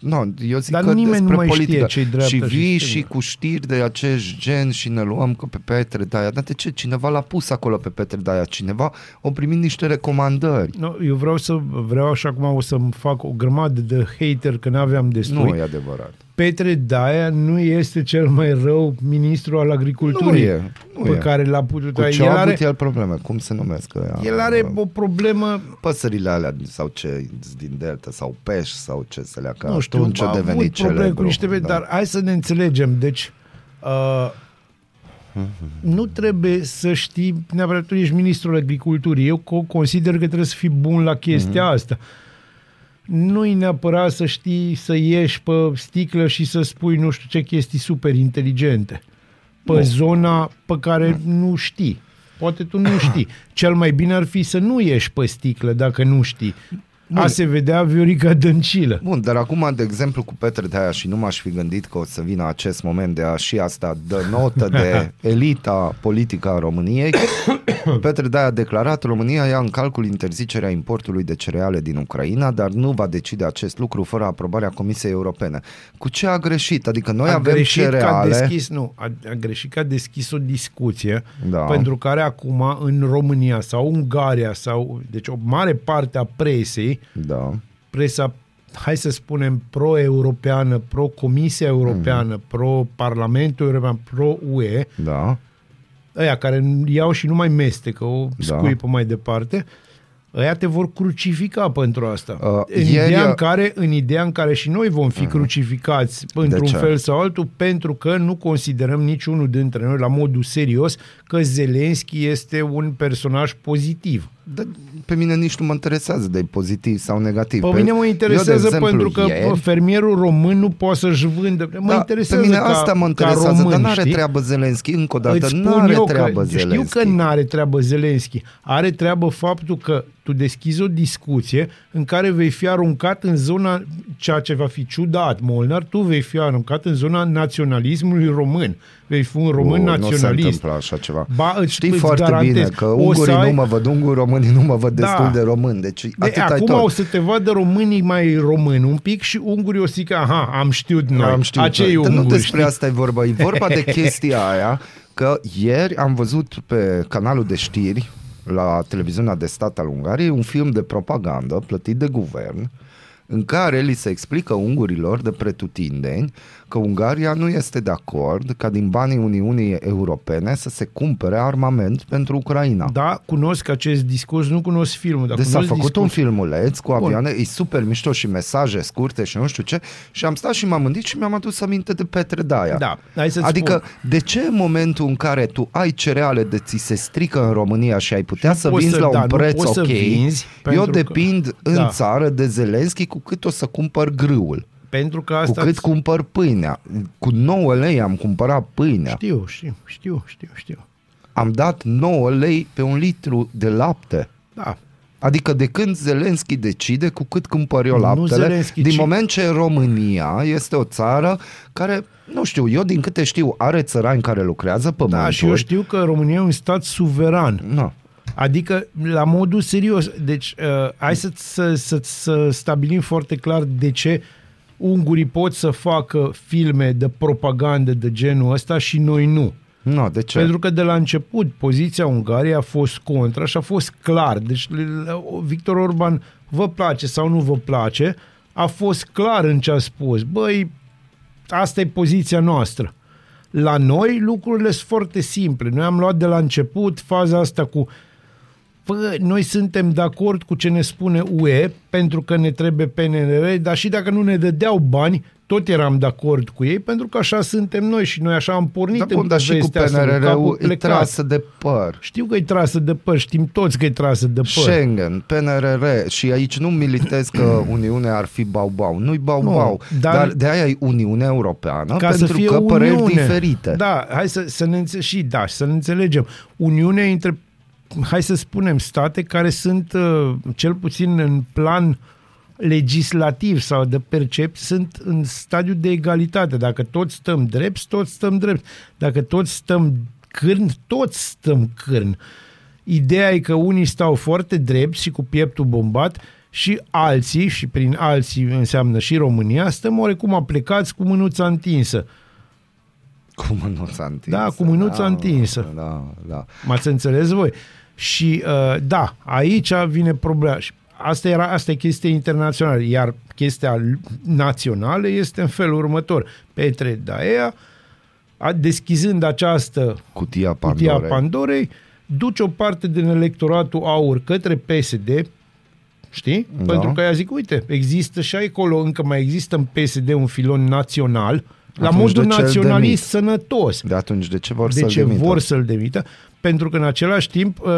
nu, eu zic Dar că nimeni nu despre mai știe politică. ce-i dreapta și și vii stânga. și cu știri de acest gen și ne luăm că pe Petre Daia. Dar de ce? Cineva l-a pus acolo pe Petre Daia. Cineva a primit niște recomandări. No, eu vreau să vreau așa acum o să-mi fac o grămadă de hater că n-aveam destui. Nu e adevărat. Petre Daia nu este cel mai rău ministru al agriculturii Nu e, nu pe e. care l-a putut Cu el ce a are, avut el probleme? Cum se numesc ăia? el are o problemă Păsările alea sau ce din delta sau peș sau ce să le nu știu, atunci a a avut devenit probleme cu celebru. niște da. dar hai să ne înțelegem. Deci, uh, nu trebuie să știi neapărat tu ești ministrul agriculturii. Eu co- consider că trebuie să fii bun la chestia Mhm. asta. Nu-i neapărat să știi să ieși pe sticlă și să spui nu știu ce chestii super inteligente pe Nu. zona pe care nu știi. Poate tu nu știi. Cel mai bine ar fi să nu ieși pe sticlă dacă nu știi. A se vedea Viorica Dăncilă. Bun, dar acum, de exemplu, cu Petre Daia și nu m-aș fi gândit că o să vină acest moment de a și asta dă notă de elita politică a României. Petre Daia a declarat România ia în calcul interzicerea importului de cereale din Ucraina, dar nu va decide acest lucru fără aprobarea Comisiei Europene. Cu ce a greșit? Adică noi a avem greșit că a cereale... deschis, nu, a, a greșit că a deschis o discuție Da. pentru care acum în România sau Ungaria sau, deci o mare parte a presei, Da. presa, hai să spunem, pro-europeană, pro-Comisia Europeană, Mhm. pro-Parlamentul European, pro-UE, Da. ăia care iau și nu mai mestecă, o Da. scuipă mai departe, ăia te vor crucifica pentru asta. Uh, în, ieri- ideea în, care, în ideea în care și noi vom fi crucificați într-un ce? fel sau altul, pentru că nu considerăm niciunul dintre noi la modul serios că Zelenski este un personaj pozitiv. Dar pe mine nici nu mă interesează de pozitiv sau negativ. Pe mine mă eu, de interesează exemplu, pentru că ieri- bă, fermierul român nu poate să-și vândă. Mă Da, interesează pe mine ca, asta mă ca interesează, român, dar n-are știi? treabă Zelenski, încă o dată, Îți spun n-are eu treabă că, Zelenski. Știu că n-are treabă Zelenski. Are treabă faptul că tu deschizi o discuție în care vei fi aruncat în zona, ceea ce va fi ciudat, Molnar, tu vei fi aruncat în zona naționalismului român. Vei fi un român Nu, Nu se naționalist. întâmplă așa ceva. Ba, îți- Știi îți foarte garantez, bine că o ungurii să ai- nu mă văd unguri, românii nu mă văd Da. destul de român. Deci De, atât ai acum tot. o să te vadă românii mai români un pic și ungurii o să zică, aha, am știut noi. Am știut. Acei Dar nu unguri, despre știi? asta e vorba. E vorba de chestia aia că ieri am văzut pe canalul de știri la televiziunea de stat al Ungariei un film de propagandă plătit de guvern în care li se explică ungurilor de pretutindeni că Ungaria nu este de acord ca din banii Uniunii Europene să se cumpere armament pentru Ucraina. Da, cunosc acest discurs, nu cunosc filmul, dar Deci s-a cunosc făcut discursul. un filmuleț cu Bun. avioane, e super mișto și mesaje scurte și nu știu ce și am stat și m-am gândit și mi-am adus aminte de Petre Daia. Da, hai să-ți Adică spun. de ce în momentul în care tu ai cereale de ți se strică în România și ai putea Nu să poți vinzi să- la da, un nu preț poți să ok, vinzi, eu pentru că- depind în Da. țară de Zelenski cu cât o să cumpăr grâul, Pentru că cu asta... cât cumpăr pâinea. Cu 9 lei am cumpărat pâinea. Știu, știu, știu, știu, știu. Am dat 9 lei pe un litru de lapte. Da. Adică de când Zelenski decide cu cât cumpăr eu Nu laptele, Zelenski, din ci- moment ce România este o țară care, nu știu, eu din câte știu, are țărani care lucrează pământul. Da, și eu știu că România e un stat suveran. Nu. Adică, la modul serios. Deci, uh, hai să, să, să, să stabilim foarte clar de ce ungurii pot să facă filme de propagandă de genul ăsta și noi nu. Nu, de ce? Pentru că de la început poziția Ungariei a fost contra și a fost clar. Deci Victor Orban, vă place sau nu vă place, a fost clar în ce a spus. Băi, asta e poziția noastră. La noi lucrurile sunt foarte simple. Noi am luat de la început faza asta cu Bă, noi suntem de acord cu ce ne spune UE pentru că ne trebuie PNR, dar și dacă nu ne dădeau bani, tot eram de acord cu ei, pentru că așa suntem noi și noi așa am pornit Da, bun, în dar și cu vestea asta, cu capul PNRR-ul e plecat. trasă de păr. Știu că e trasă de păr, știm toți că e trasă de păr. Schengen, PNRR și aici nu militez că Uniunea ar fi bau-bau. Nu-i bau-bau, Nu, dar, dar- dar de aia e Uniunea Europeană, ca pentru să fie că Uniune. păreri diferite. Da, hai să, să ne înțe- și da, și să ne înțelegem. Uniunea între, hai să spunem, state care sunt, uh, cel puțin în plan legislativ sau de percep, sunt în stadiu de egalitate. Dacă toți stăm drept, toți stăm drept. Dacă toți stăm cârn, toți stăm cârn. Ideea e că unii stau foarte drept și cu pieptul bombat și alții, și prin alții înseamnă și România, stăm oarecum aplicați cu mânuța întinsă. Cu mânuța întinsă. Da, cu mânuța întinsă. Da, da. M-ați înțeles voi? Și uh, da, aici vine problema. Și Asta, era, asta e chestia internațională, iar chestia l- națională este în felul următor. Petre Daea, a- deschizând această Cutia cutia Pandorei. Pandorei, duce o parte din electoratul aur către PSD, știi? Da. Pentru că ea zic, uite, există și acolo, încă mai există în PSD un filon național, la Atunci modul de ce îl naționalist sănătos. De atunci, de ce vor De să ce demită? vor să-l demită? Pentru că în același timp, uh,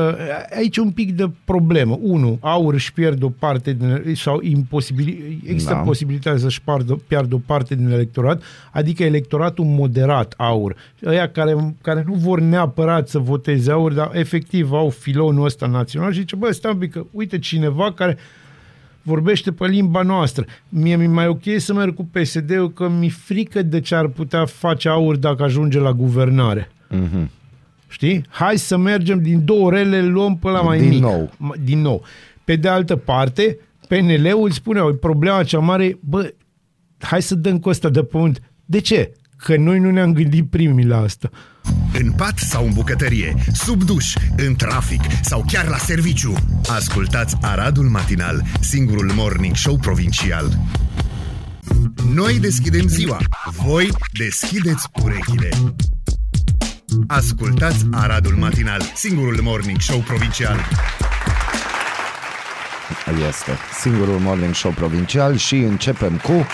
aici e un pic de problemă. Unu, aur își pierde o parte din, sau imposibil, există Da. posibilitatea să-și piardă, piardă o parte din electorat, adică electoratul moderat aur. Aia care, care nu vor neapărat să voteze aur, dar efectiv au filonul ăsta național și zice, bă, stai un pic, că uite cineva care vorbește pe limba noastră. Mie mi mai ok să merg cu PSD-ul că mi frică de ce ar putea face aur dacă ajunge la guvernare. Mhm. Știi? Hai să mergem din două orele, luăm pe la mai Din mic. nou. M- Din nou. Pe de altă parte, PNL-ul spune, "Oi, problema cea mare, bă, hai să dăm cu ăsta de pământ. De ce? Că noi nu ne-am gândit primii la asta. În pat sau în bucătărie, sub duș, în trafic sau chiar la serviciu. Ascultați Aradul Matinal, singurul morning show provincial. Noi deschidem ziua, voi deschideți urechile. Ascultați Aradul Matinal, singurul morning show provincial. Este singurul morning show provincial și începem cu...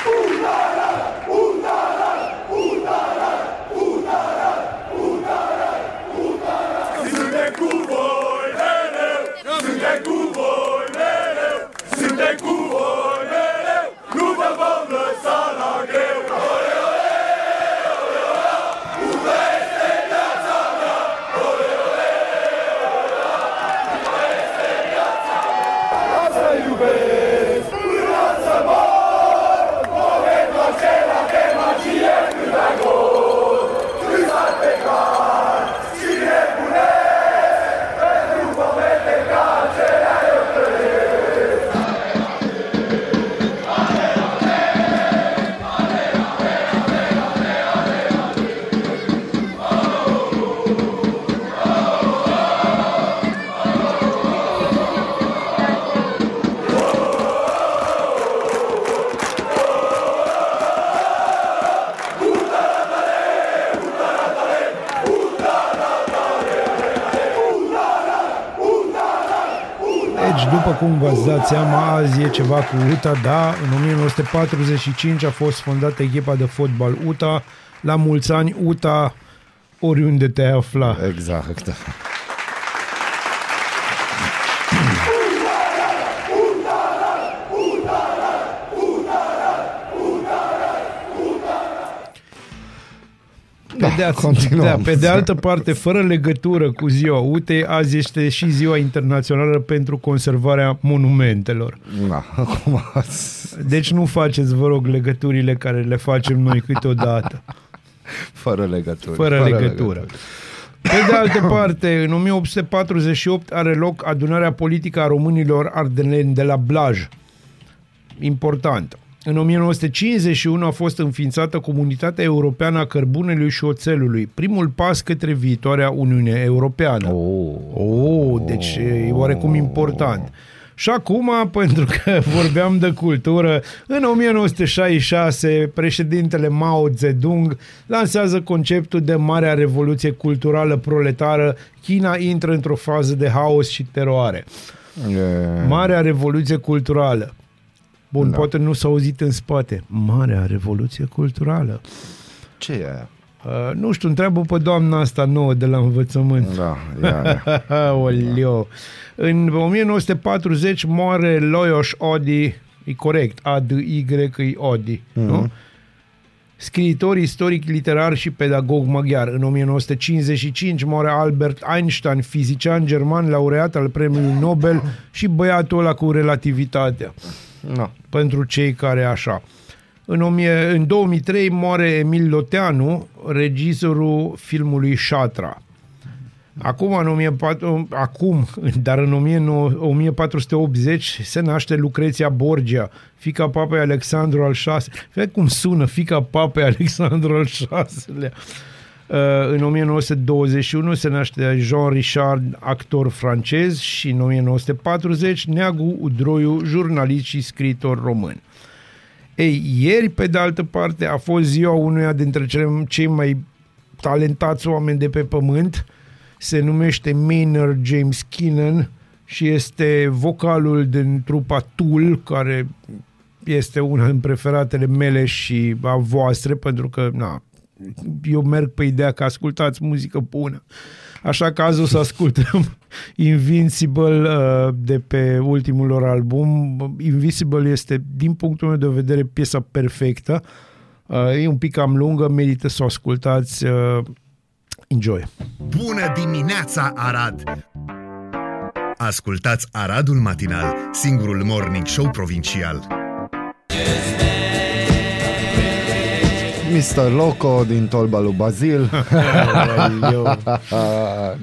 Deci, după cum v-ați dat seama, azi e ceva cu UTA, da, în 1945 a fost fondată echipa de fotbal UTA, la mulți ani UTA, oriunde te afla. Exact. Pe de, a, continuăm. da, pe de altă parte, fără legătură cu ziua UTE, azi este și ziua internațională pentru conservarea monumentelor. Da, acum... Deci nu faceți, vă rog, legăturile care le facem noi câteodată. Fără legătură. Fără legătură. Pe de altă parte, în 1848 are loc adunarea politică a românilor ardeleni de la Blaj. Important. În 1951 a fost înființată Comunitatea Europeană a Cărbunelui și Oțelului, primul pas către viitoarea Uniune Europeană. Oh. Oh, deci e oarecum important. Și acum, pentru că vorbeam de cultură, în 1966 președintele Mao Zedong lansează conceptul de Marea Revoluție Culturală Proletară. China intră într-o fază de haos și teroare. E... Marea Revoluție Culturală. Bun, Da. poate nu s-a auzit în spate. Marea Revoluție Culturală. Ce e aia? Uh, nu știu, întreabă pe doamna asta nouă de la învățământ. Da, ia, ia. Olio. În 1940 moare Lajos Adi, e corect, A-D-Y, Adi, Mhm. nu? Scriitor, istoric, literar și pedagog maghiar. În 1955 moare Albert Einstein, fizician german, laureat al premiului Nobel și băiatul ăla cu relativitatea No. pentru cei care așa. În, 1000, în 2003 moare Emil Loteanu, regizorul filmului Șatra. Acum, în 1400, acum, dar în 1900 1480 se naște Lucreția Borgia, fica papei Alexandru al VI. Vezi cum sună, fica papei Alexandru al VI-lea. Uh, În 1921 se naște Jean Richard, actor francez, și în 1940 Neagu Udroiu, jurnalist și scriitor român. Ei, ieri, pe de altă parte, a fost ziua unuia dintre cele, cei mai talentați oameni de pe pământ. Se numește Maynard James Keenan și este vocalul din trupa Tool, care este una din preferatele mele și a voastre, pentru că na, eu merg pe ideea că ascultați muzică bună. Așa că azi o să ascultăm Invincible uh, de pe ultimul lor album. Invincible este, din punctul meu de vedere, piesa perfectă. Uh, e un pic cam lungă, merită să o ascultați. Uh, enjoy! Bună dimineața, Arad! Ascultați Aradul Matinal, singurul morning show provincial. Mr. Loco din Tolba lui Bazil. Eu,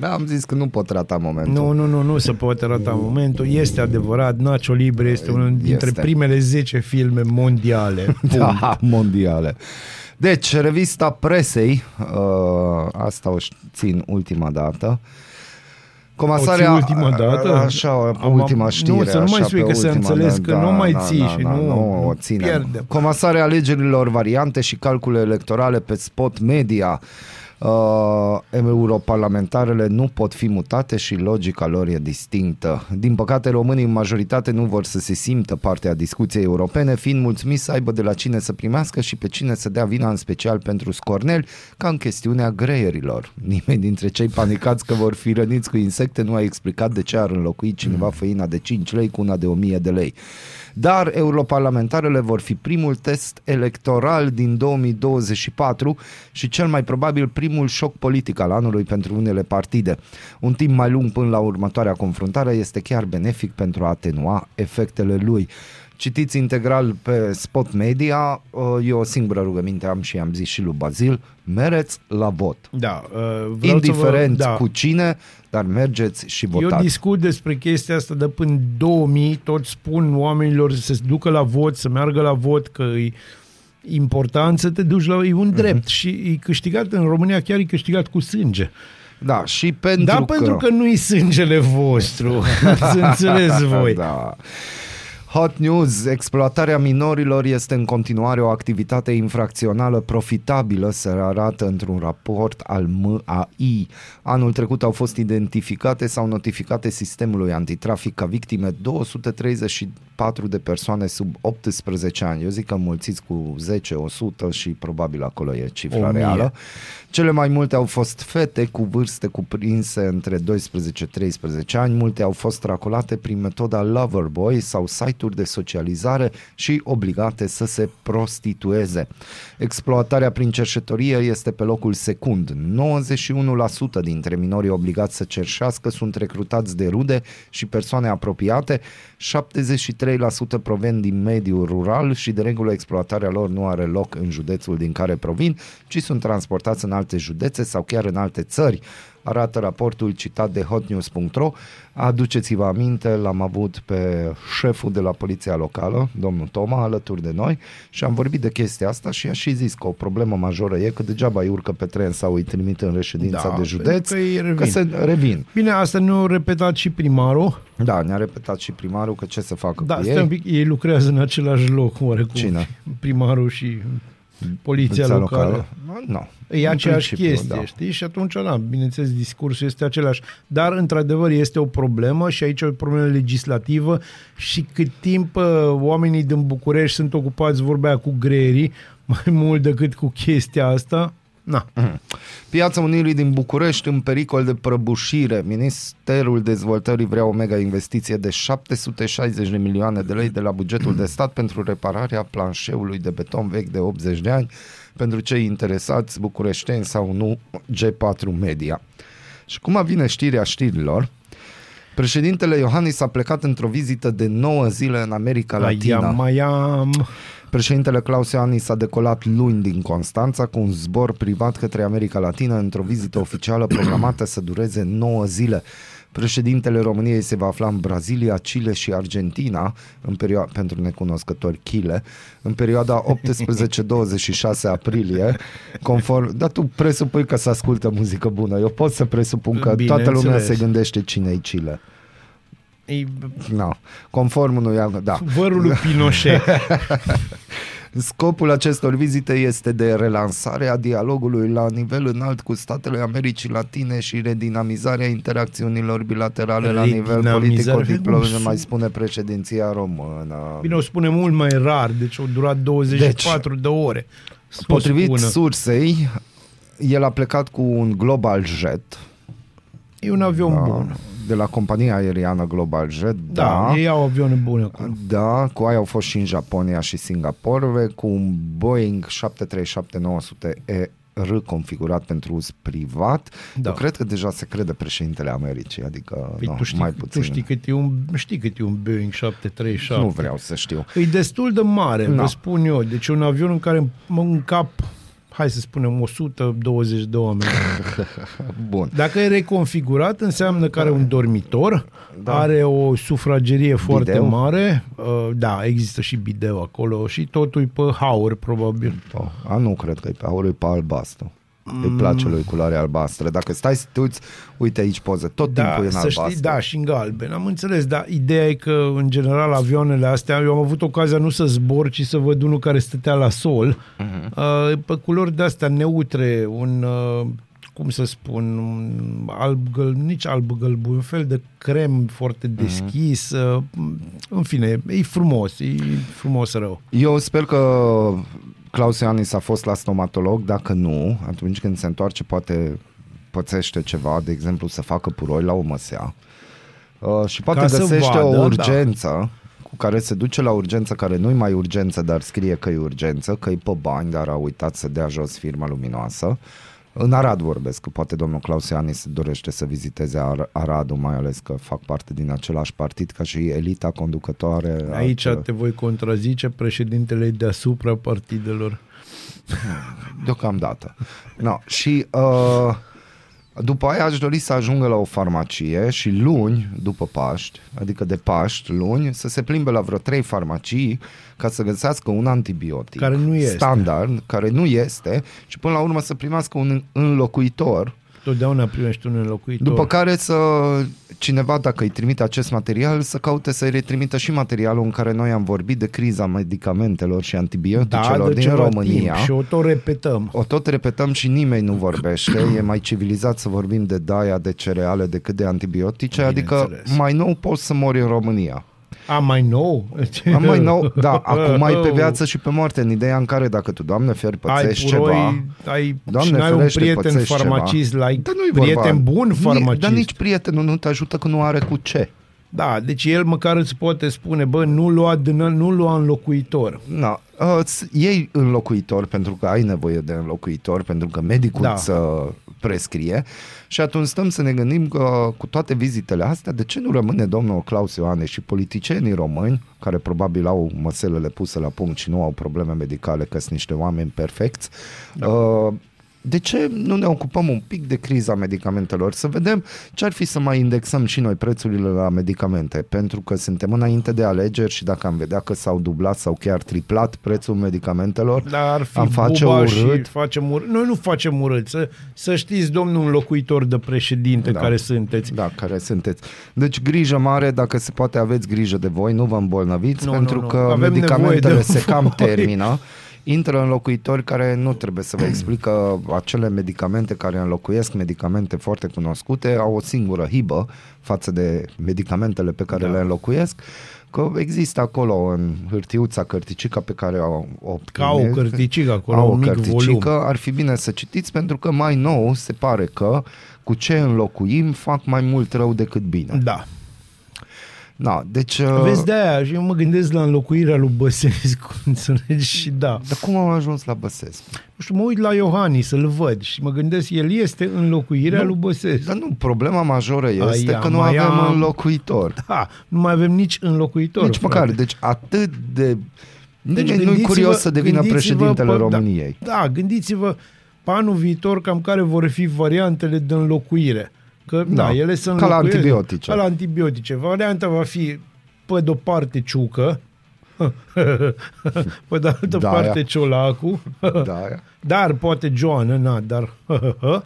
da, am zis că nu pot rata momentul. nu, nu, nu, nu se poate rata momentul. Este adevărat, Nacho Libre este unul dintre Este. primele 10 filme mondiale. Da, mondiale. Deci, revista presei, uh, asta o țin ultima dată. Comasarea, O ții ultima dată? Așa, pe Am- ultima știre. nu, să nu mai așa, spui pe că s-a ultima, înțeles că nu mai ții și nu- nu o ținem. pierdem. Comasarea alegerilor variante și calcule electorale pe spot media. Uh, europarlamentarele nu pot fi mutate și logica lor e distinctă. Din păcate, românii în majoritate nu vor să se simtă parte a discuției europene, fiind mulțumiți să aibă de la cine să primească și pe cine să dea vina în special pentru scorneli, ca în chestiunea greierilor. Nimeni dintre cei panicați că vor fi răniți cu insecte nu a explicat de ce ar înlocui cineva făina de 5 lei cu una de 1000 de lei. Dar europarlamentarele vor fi primul test electoral din 2024 și cel mai probabil primul șoc politic al anului pentru unele partide. Un timp mai lung până la următoarea confruntare este chiar benefic pentru a atenua efectele lui. Citiți integral pe Spot Media, uh, e o singură rugăminte am și am zis și lui Bazil, mereți la vot. Da, uh, vreau Indiferent să vă, da. cu cine, dar mergeți și Eu votați. discut despre chestia asta de până 2000, tot spun oamenilor să se ducă la vot, să meargă la vot, că e important să te duci la... E Mhm. un drept și e câștigat în România, chiar e câștigat cu sânge. Da, și pentru da, că... pentru că nu-i sângele vostru, să înțeles voi. Da. Hot news, exploatarea minorilor este în continuare o activitate infracțională profitabilă, se arată într-un raport al MAI. Anul trecut au fost identificate sau notificate sistemului antitrafic ca victime 234 de persoane sub 18 ani. Eu zic că mulțiți cu 10, 100 și probabil acolo e cifra 1000. reală. Cele mai multe au fost fete cu vârste cuprinse între 12-13 ani, multe au fost tracolate prin metoda Loverboy sau site-uri de socializare și obligate să se prostitueze. Exploatarea prin cerșetorie este pe locul secund. 91% dintre minorii obligați să cerșească sunt recrutați de rude și persoane apropiate, 73% provin din mediul rural și de regulă exploatarea lor nu are loc în județul din care provin, ci sunt transportați în alte județe sau chiar în alte țări arată raportul citat de hotnews.ro. Aduceți-vă aminte, l-am avut pe șeful de la poliția locală, domnul Toma, alături de noi și am vorbit de chestia asta și a și zis că o problemă majoră e că degeaba îi urcă pe tren sau îi trimit în reședința Da, de județ, pentru că îi revin. că se revin. Bine, asta nu repetat și primarul. Da, ne-a repetat și primarul că ce să facă Da, cu stai un ei. pic, ei lucrează în același loc, oarecum. Cine? Primarul și poliția locală. Nu. E În aceeași principiu, chestie, da. știi? Și atunci, da, bineînțeles, discursul este același. Dar, într-adevăr, este o problemă și aici e o problemă legislativă și cât timp uh, oamenii din București sunt ocupați, vorbea cu greierii, mai mult decât cu chestia asta, na. Piața Unirii din București în pericol de prăbușire. Ministerul Dezvoltării vrea o mega investiție de 760 de milioane de lei de la bugetul de stat pentru repararea planșeului de beton vechi de 80 de ani pentru cei interesați bucureșteni sau nu G4 Media. Și cum vine știrea știrilor, președintele Iohannis a plecat într-o vizită de 9 zile în America Latina. Aiam, mai am... Președintele Claus Iohannis a decolat luni din Constanța cu un zbor privat către America Latină într-o vizită oficială programată să dureze 9 zile. Președintele României se va afla în Brazilia, Chile și Argentina, în perioada, pentru necunoscători Chile, în perioada 18-26 aprilie, conform... Dar tu presupui că se ascultă muzică bună. Eu pot să presupun că toată lumea Bineînțeles. se gândește cine-i Chile. E No. Conform unui... Da. vărul lui Pinochet. Scopul acestor vizite este de relansare a dialogului la nivel înalt cu statele Americii Latine și redinamizarea interacțiunilor bilaterale la nivel Redinamizare? politico-diplomatic, Nu mai spune președinția română. Bine, o spune mult mai rar, deci au durat 24 de ore. Să o Potrivit spună. sursei, el a plecat cu un Global Jet E un avion da, bun. de la compania aeriană Global Jet. Da, Da, ei au avioane bune acolo. Da, cu aia au fost și în Japonia și Singapore, cu un Boeing 737-900 R configurat pentru uz privat. Da. Da. Eu cred că deja se crede președintele Americii, adică Păi nu, tu, știi, mai tu puțin. știi cât, e un, știi cât e un Boeing 737? Nu vreau să știu. E destul de mare, Da. vă spun eu. Deci un avion în care mă încap, hai să spunem, 120 de oameni. Bun. Dacă e reconfigurat, înseamnă că are un dormitor, da. are o sufragerie foarte Bideu? mare, uh, da, există și bideu acolo și totul e pe haur, probabil. Oh, a, nu cred că e pe aur, e pe albastru. Îi place lui culoarea albastră. Dacă stai să te uiți, uite aici poză, tot Da, timpul e în să albastru. știi, da, și în galben. Am înțeles, dar ideea e că, în general, avioanele astea, eu am avut ocazia nu să zbor, ci să văd unul care stătea la sol, Mhm. uh, pe culori de-astea neutre, un, uh, cum să spun, un alb, găl, nici alb gălbu, un fel de crem foarte Mhm. deschis, uh, în fine, e frumos, e frumos rău. Eu sper că Claus Ioannis a fost la stomatolog, dacă nu, atunci când se întoarce poate pățește ceva, de exemplu să facă puroi la o măsea uh, și poate Ca să găsește vadă, o da. urgență cu care se duce la urgență, care nu-i mai urgență, dar scrie că e urgență, că e pe bani, dar a uitat să dea jos firma luminoasă. În Arad vorbesc, că poate domnul Claus Ioannis dorește să viziteze Ar- Aradul, mai ales că fac parte din același partid ca și elita conducătoare. a Aici celor- te voi contrazice președintele deasupra partidelor. Deocamdată. No. Și uh, după aia aș dori să ajungă la o farmacie și luni, după Paști, adică de Paști, luni, să se plimbe la vreo trei farmacii ca să găsească un antibiotic Care nu este. standard, care nu este și până la urmă să primească un înlocuitor Totdeauna primești un înlocuitor. după care să cineva, dacă îi trimite acest material, să caute să-i retrimită și materialul în care noi am vorbit de criza medicamentelor și antibioticelor da, de din ceva România. Timp și o tot repetăm. O tot repetăm și nimeni nu vorbește. E mai civilizat să vorbim de daia, de cereale, decât de antibiotice. Adică Bineînțeles. mai nou poți să mori în România. A, mai nou? Am mai nou, da, acum ai pe viață și pe moarte, în ideea în care dacă tu, Doamne feri, ai pățești puroi, ceva... ai, Doamne și n-ai un ferește, prieten pățești farmacist, ceva. l-ai Dar nu-i prieten vorba. bun Ni- farmacist. Dar nici prietenul nu te ajută că nu are cu ce. Da, deci el măcar îți poate spune, bă, nu lua, din, nu lua înlocuitor. Na, uh, îți iei înlocuitor pentru că ai nevoie de înlocuitor, pentru că medicul Da. da. îți uh, prescrie și atunci stăm să ne gândim că cu toate vizitele astea, de ce nu rămâne domnul Claus Ioane și politicienii români, care probabil au măselele puse la punct și nu au probleme medicale, că sunt niște oameni perfecți, da. uh, de ce nu ne ocupăm un pic de criza medicamentelor? Să vedem ce ar fi să mai indexăm și noi prețurile la medicamente, pentru că suntem înainte de alegeri și dacă am vedea că s-au dublat sau chiar triplat prețul medicamentelor, Dar ar fi am face buba urât. și facem urât. Noi nu facem urât. Să, să știți, domnul înlocuitor de președinte Da. care sunteți. Da, care sunteți. Deci grijă mare, dacă se poate aveți grijă de voi, nu vă îmbolnăviți, Nu, pentru nu, nu. că Avem nevoie medicamentele de se cam voi. termină. intră înlocuitori care nu trebuie să vă explic că acele medicamente care înlocuiesc medicamente foarte cunoscute au o singură hibă față de medicamentele pe care Da. le înlocuiesc, că există acolo în hârtiuța cărticica pe care o, o Ca o primești, cărticică acolo, au un o mic cărticică, volum. ar fi bine să citiți pentru că mai nou se pare că cu ce înlocuim fac mai mult rău decât bine. Da. Da, deci... uh, Vezi de aia și eu mă gândesc la înlocuirea lui Băsescu, înțelegi? Și da. Dar cum am ajuns la Băsescu? Nu știu, mă uit la Iohani să-l văd și mă gândesc, el este înlocuirea Nu, lui Băsescu. Dar nu, problema majoră este Aia, că nu mai avem am- înlocuitor. Da, nu mai avem nici înlocuitor. Nici frate. măcar, deci atât de... Deci Nimeni nu-i gândiți-vă- curios să devină gândiți-vă președintele pe- României. Da, da, gândiți-vă pe anul viitor cam care vor fi variantele de înlocuire. Că, da, Da, ele sunt ca la antibiotice. Ca la antibiotice. Varianta va fi pe de-o parte ciucă, pe de altă Da, parte aia. ciolacu, Da, aia. dar poate Joana, na, dar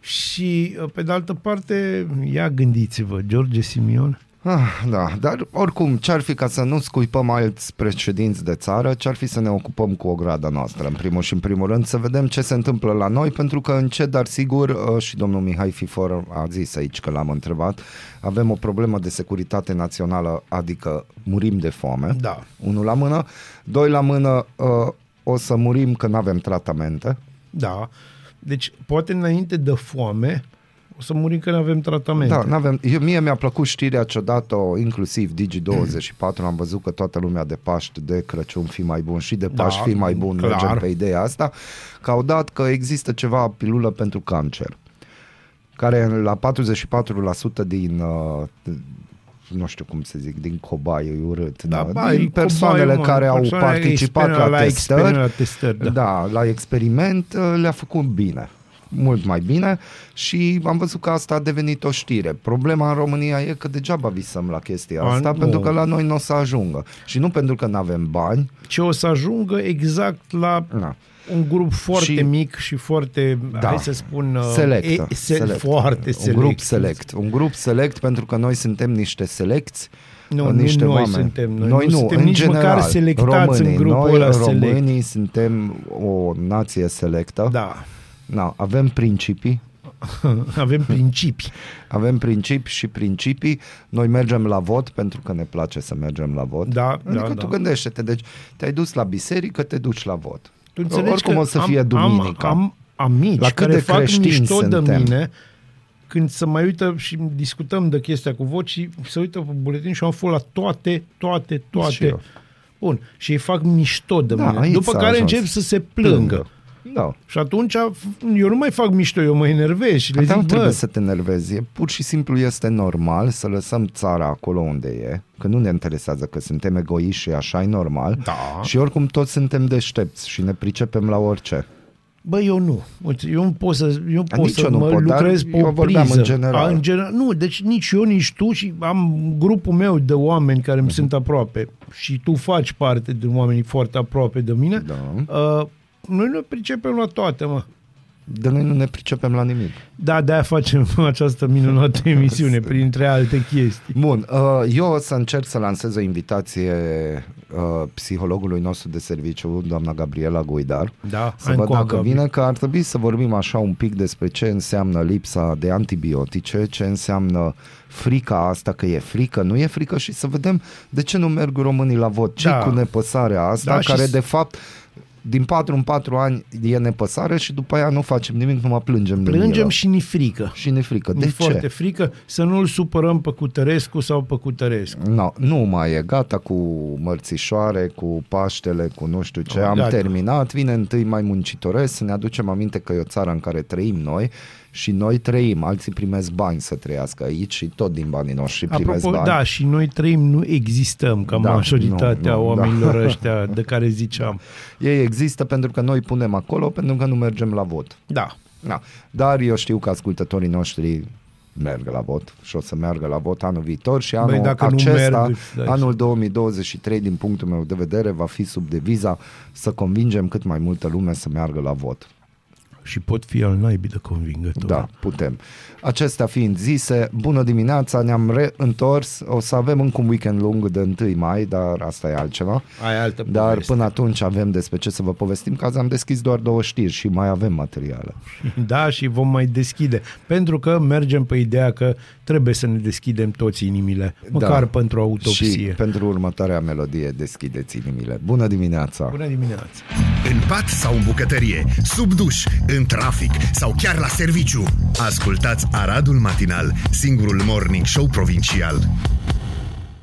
și pe de altă parte, ia gândiți-vă, George Simion, Ah, da, dar oricum, ce-ar fi ca să nu scuipăm alți președinți de țară, ce-ar fi să ne ocupăm cu ograda noastră, în primul și în primul rând, să vedem ce se întâmplă la noi, pentru că încet, dar sigur, uh, și domnul Mihai Fifor a zis aici că l-am întrebat, avem o problemă de securitate națională, adică murim de foame, Da. unul la mână, doi la mână, uh, o să murim că nu avem tratamente, da, deci poate înainte de foame o să murim că nu avem tratament. Da, n-avem, eu, mie mi-a plăcut știrea ce-a dat-o inclusiv Digi24, am văzut că toată lumea de Paști, de Crăciun fi mai bun și de Da, Paști fi mai bun, clar. mergem pe ideea asta, că au dat că există ceva pilulă pentru cancer, care la 44% din uh, nu știu cum să zic, din cobai, e urât, Da, da, ba, e din persoanele cobai, mă, care au persoanele participat exper- la, la testări, exper- la testări, da. da, la experiment uh, le-a făcut bine mult mai bine și am văzut că asta a devenit o știre. Problema în România e că degeaba visăm la chestia A, asta nu. pentru că la noi nu o să ajungă. Și nu pentru că nu avem bani, Ce o să ajungă exact la na. un grup foarte Și- și, mic și foarte, Da. da. hai să spun, uh, Selectă, e, se, select. foarte select. Un grup select. Un grup select pentru că noi suntem niște selecți Nu, uh, nu niște noi oameni. suntem, noi noi nu nu, suntem în nici general, măcar selectați în românii, grupul noi, ăla select. românii suntem o nație selectă. Da, Na, avem principii, avem principii. Avem principii și principii. Noi mergem la vot pentru că ne place să mergem la vot. Da, adică da, tu da. gândește-te, deci te-ai dus la biserică, te duci la vot. Tu înțelegi Oricum că o să am, fie duminica. Am, am amici La cât care de fac creștini mișto suntem? de mine când se mai uită și discutăm de chestia cu vot și se uită pe buletin și am fost la toate, toate, Și toate. eu. Bun. Și îi fac mișto de Da, mine. aici După s-a care ajuns. încep să se plângă. Da. Și atunci eu nu mai fac mișto, eu mă enervez și le Dar nu zic, trebuie bă, să te nervezi. E Pur și simplu este normal să lăsăm țara acolo unde e, că nu ne interesează că suntem egoiști și așa e normal. Da. Și oricum toți suntem deștepți și ne pricepem la orice. Bă, eu nu. Uite, eu nu pot să, eu A, pot nici să eu nu mă pot, dar lucrez pe eu o vorbeam priză. în general. A, în general. Nu, deci nici eu, nici tu și am grupul meu de oameni care îmi Mhm. sunt aproape și tu faci parte din oamenii foarte aproape de mine. Da. Uh, noi ne pricepem la toate, mă. De noi nu ne pricepem la nimic. Da, de-aia facem această minunată emisiune, printre alte chestii. Bun, uh, eu o să încerc să lansez o invitație uh, psihologului nostru de serviciu, doamna Gabriela Guidar, Da, să văd dacă vine, că ar trebui să vorbim așa un pic despre ce înseamnă lipsa de antibiotice, ce înseamnă frica asta, că e frică, nu e frică și să vedem de ce nu merg românii la vot, ce Da. cu nepăsarea asta, Da, și care s- de fapt din 4 în 4 ani e nepăsare și după aia nu facem nimic, numai plângem de Plângem milă. și ni frică. și ne frică. Mi De foarte ce? frică să nu-l supărăm pe Cutărescu sau pe Cutărescu. No, nu mai e gata cu mărțișoare, cu Paștele, cu nu știu ce. No, Am gata. terminat, vine întâi mai muncitoresc, să ne aducem aminte că e o țară în care trăim noi și noi trăim, alții primesc bani să trăiască aici și tot din banii noștri primesc Apropo, bani. da, și noi trăim, nu existăm ca Da, majoritatea nu, nu, oamenilor da. ăștia de care ziceam. Ei există pentru că noi punem acolo, pentru că nu mergem la vot. Da. Da. Dar eu știu că ascultătorii noștri merg la vot și o să meargă la vot anul viitor și anul dacă nu acesta, merg, îți dai anul 2023, din punctul meu de vedere, va fi sub deviza să convingem cât mai multă lume să meargă la vot. Și pot fi al naibii de convingător. Da, putem. Acestea fiind zise, bună dimineața, ne-am reîntors, o să avem încă un weekend lung de 1 mai, dar asta e altceva. Ai altă Dar poveste. până atunci avem despre ce să vă povestim, că azi am deschis doar două știri și mai avem materiale. Da, și vom mai deschide. Pentru că mergem pe ideea că trebuie să ne deschidem toți inimile, măcar pentru Și autopsie. pentru următoarea melodie deschideți inimile. Bună dimineața! Bună dimineața! În pat sau în bucătărie, sub duș, în trafic sau chiar la serviciu. Ascultați Aradul Matinal, singurul morning show provincial.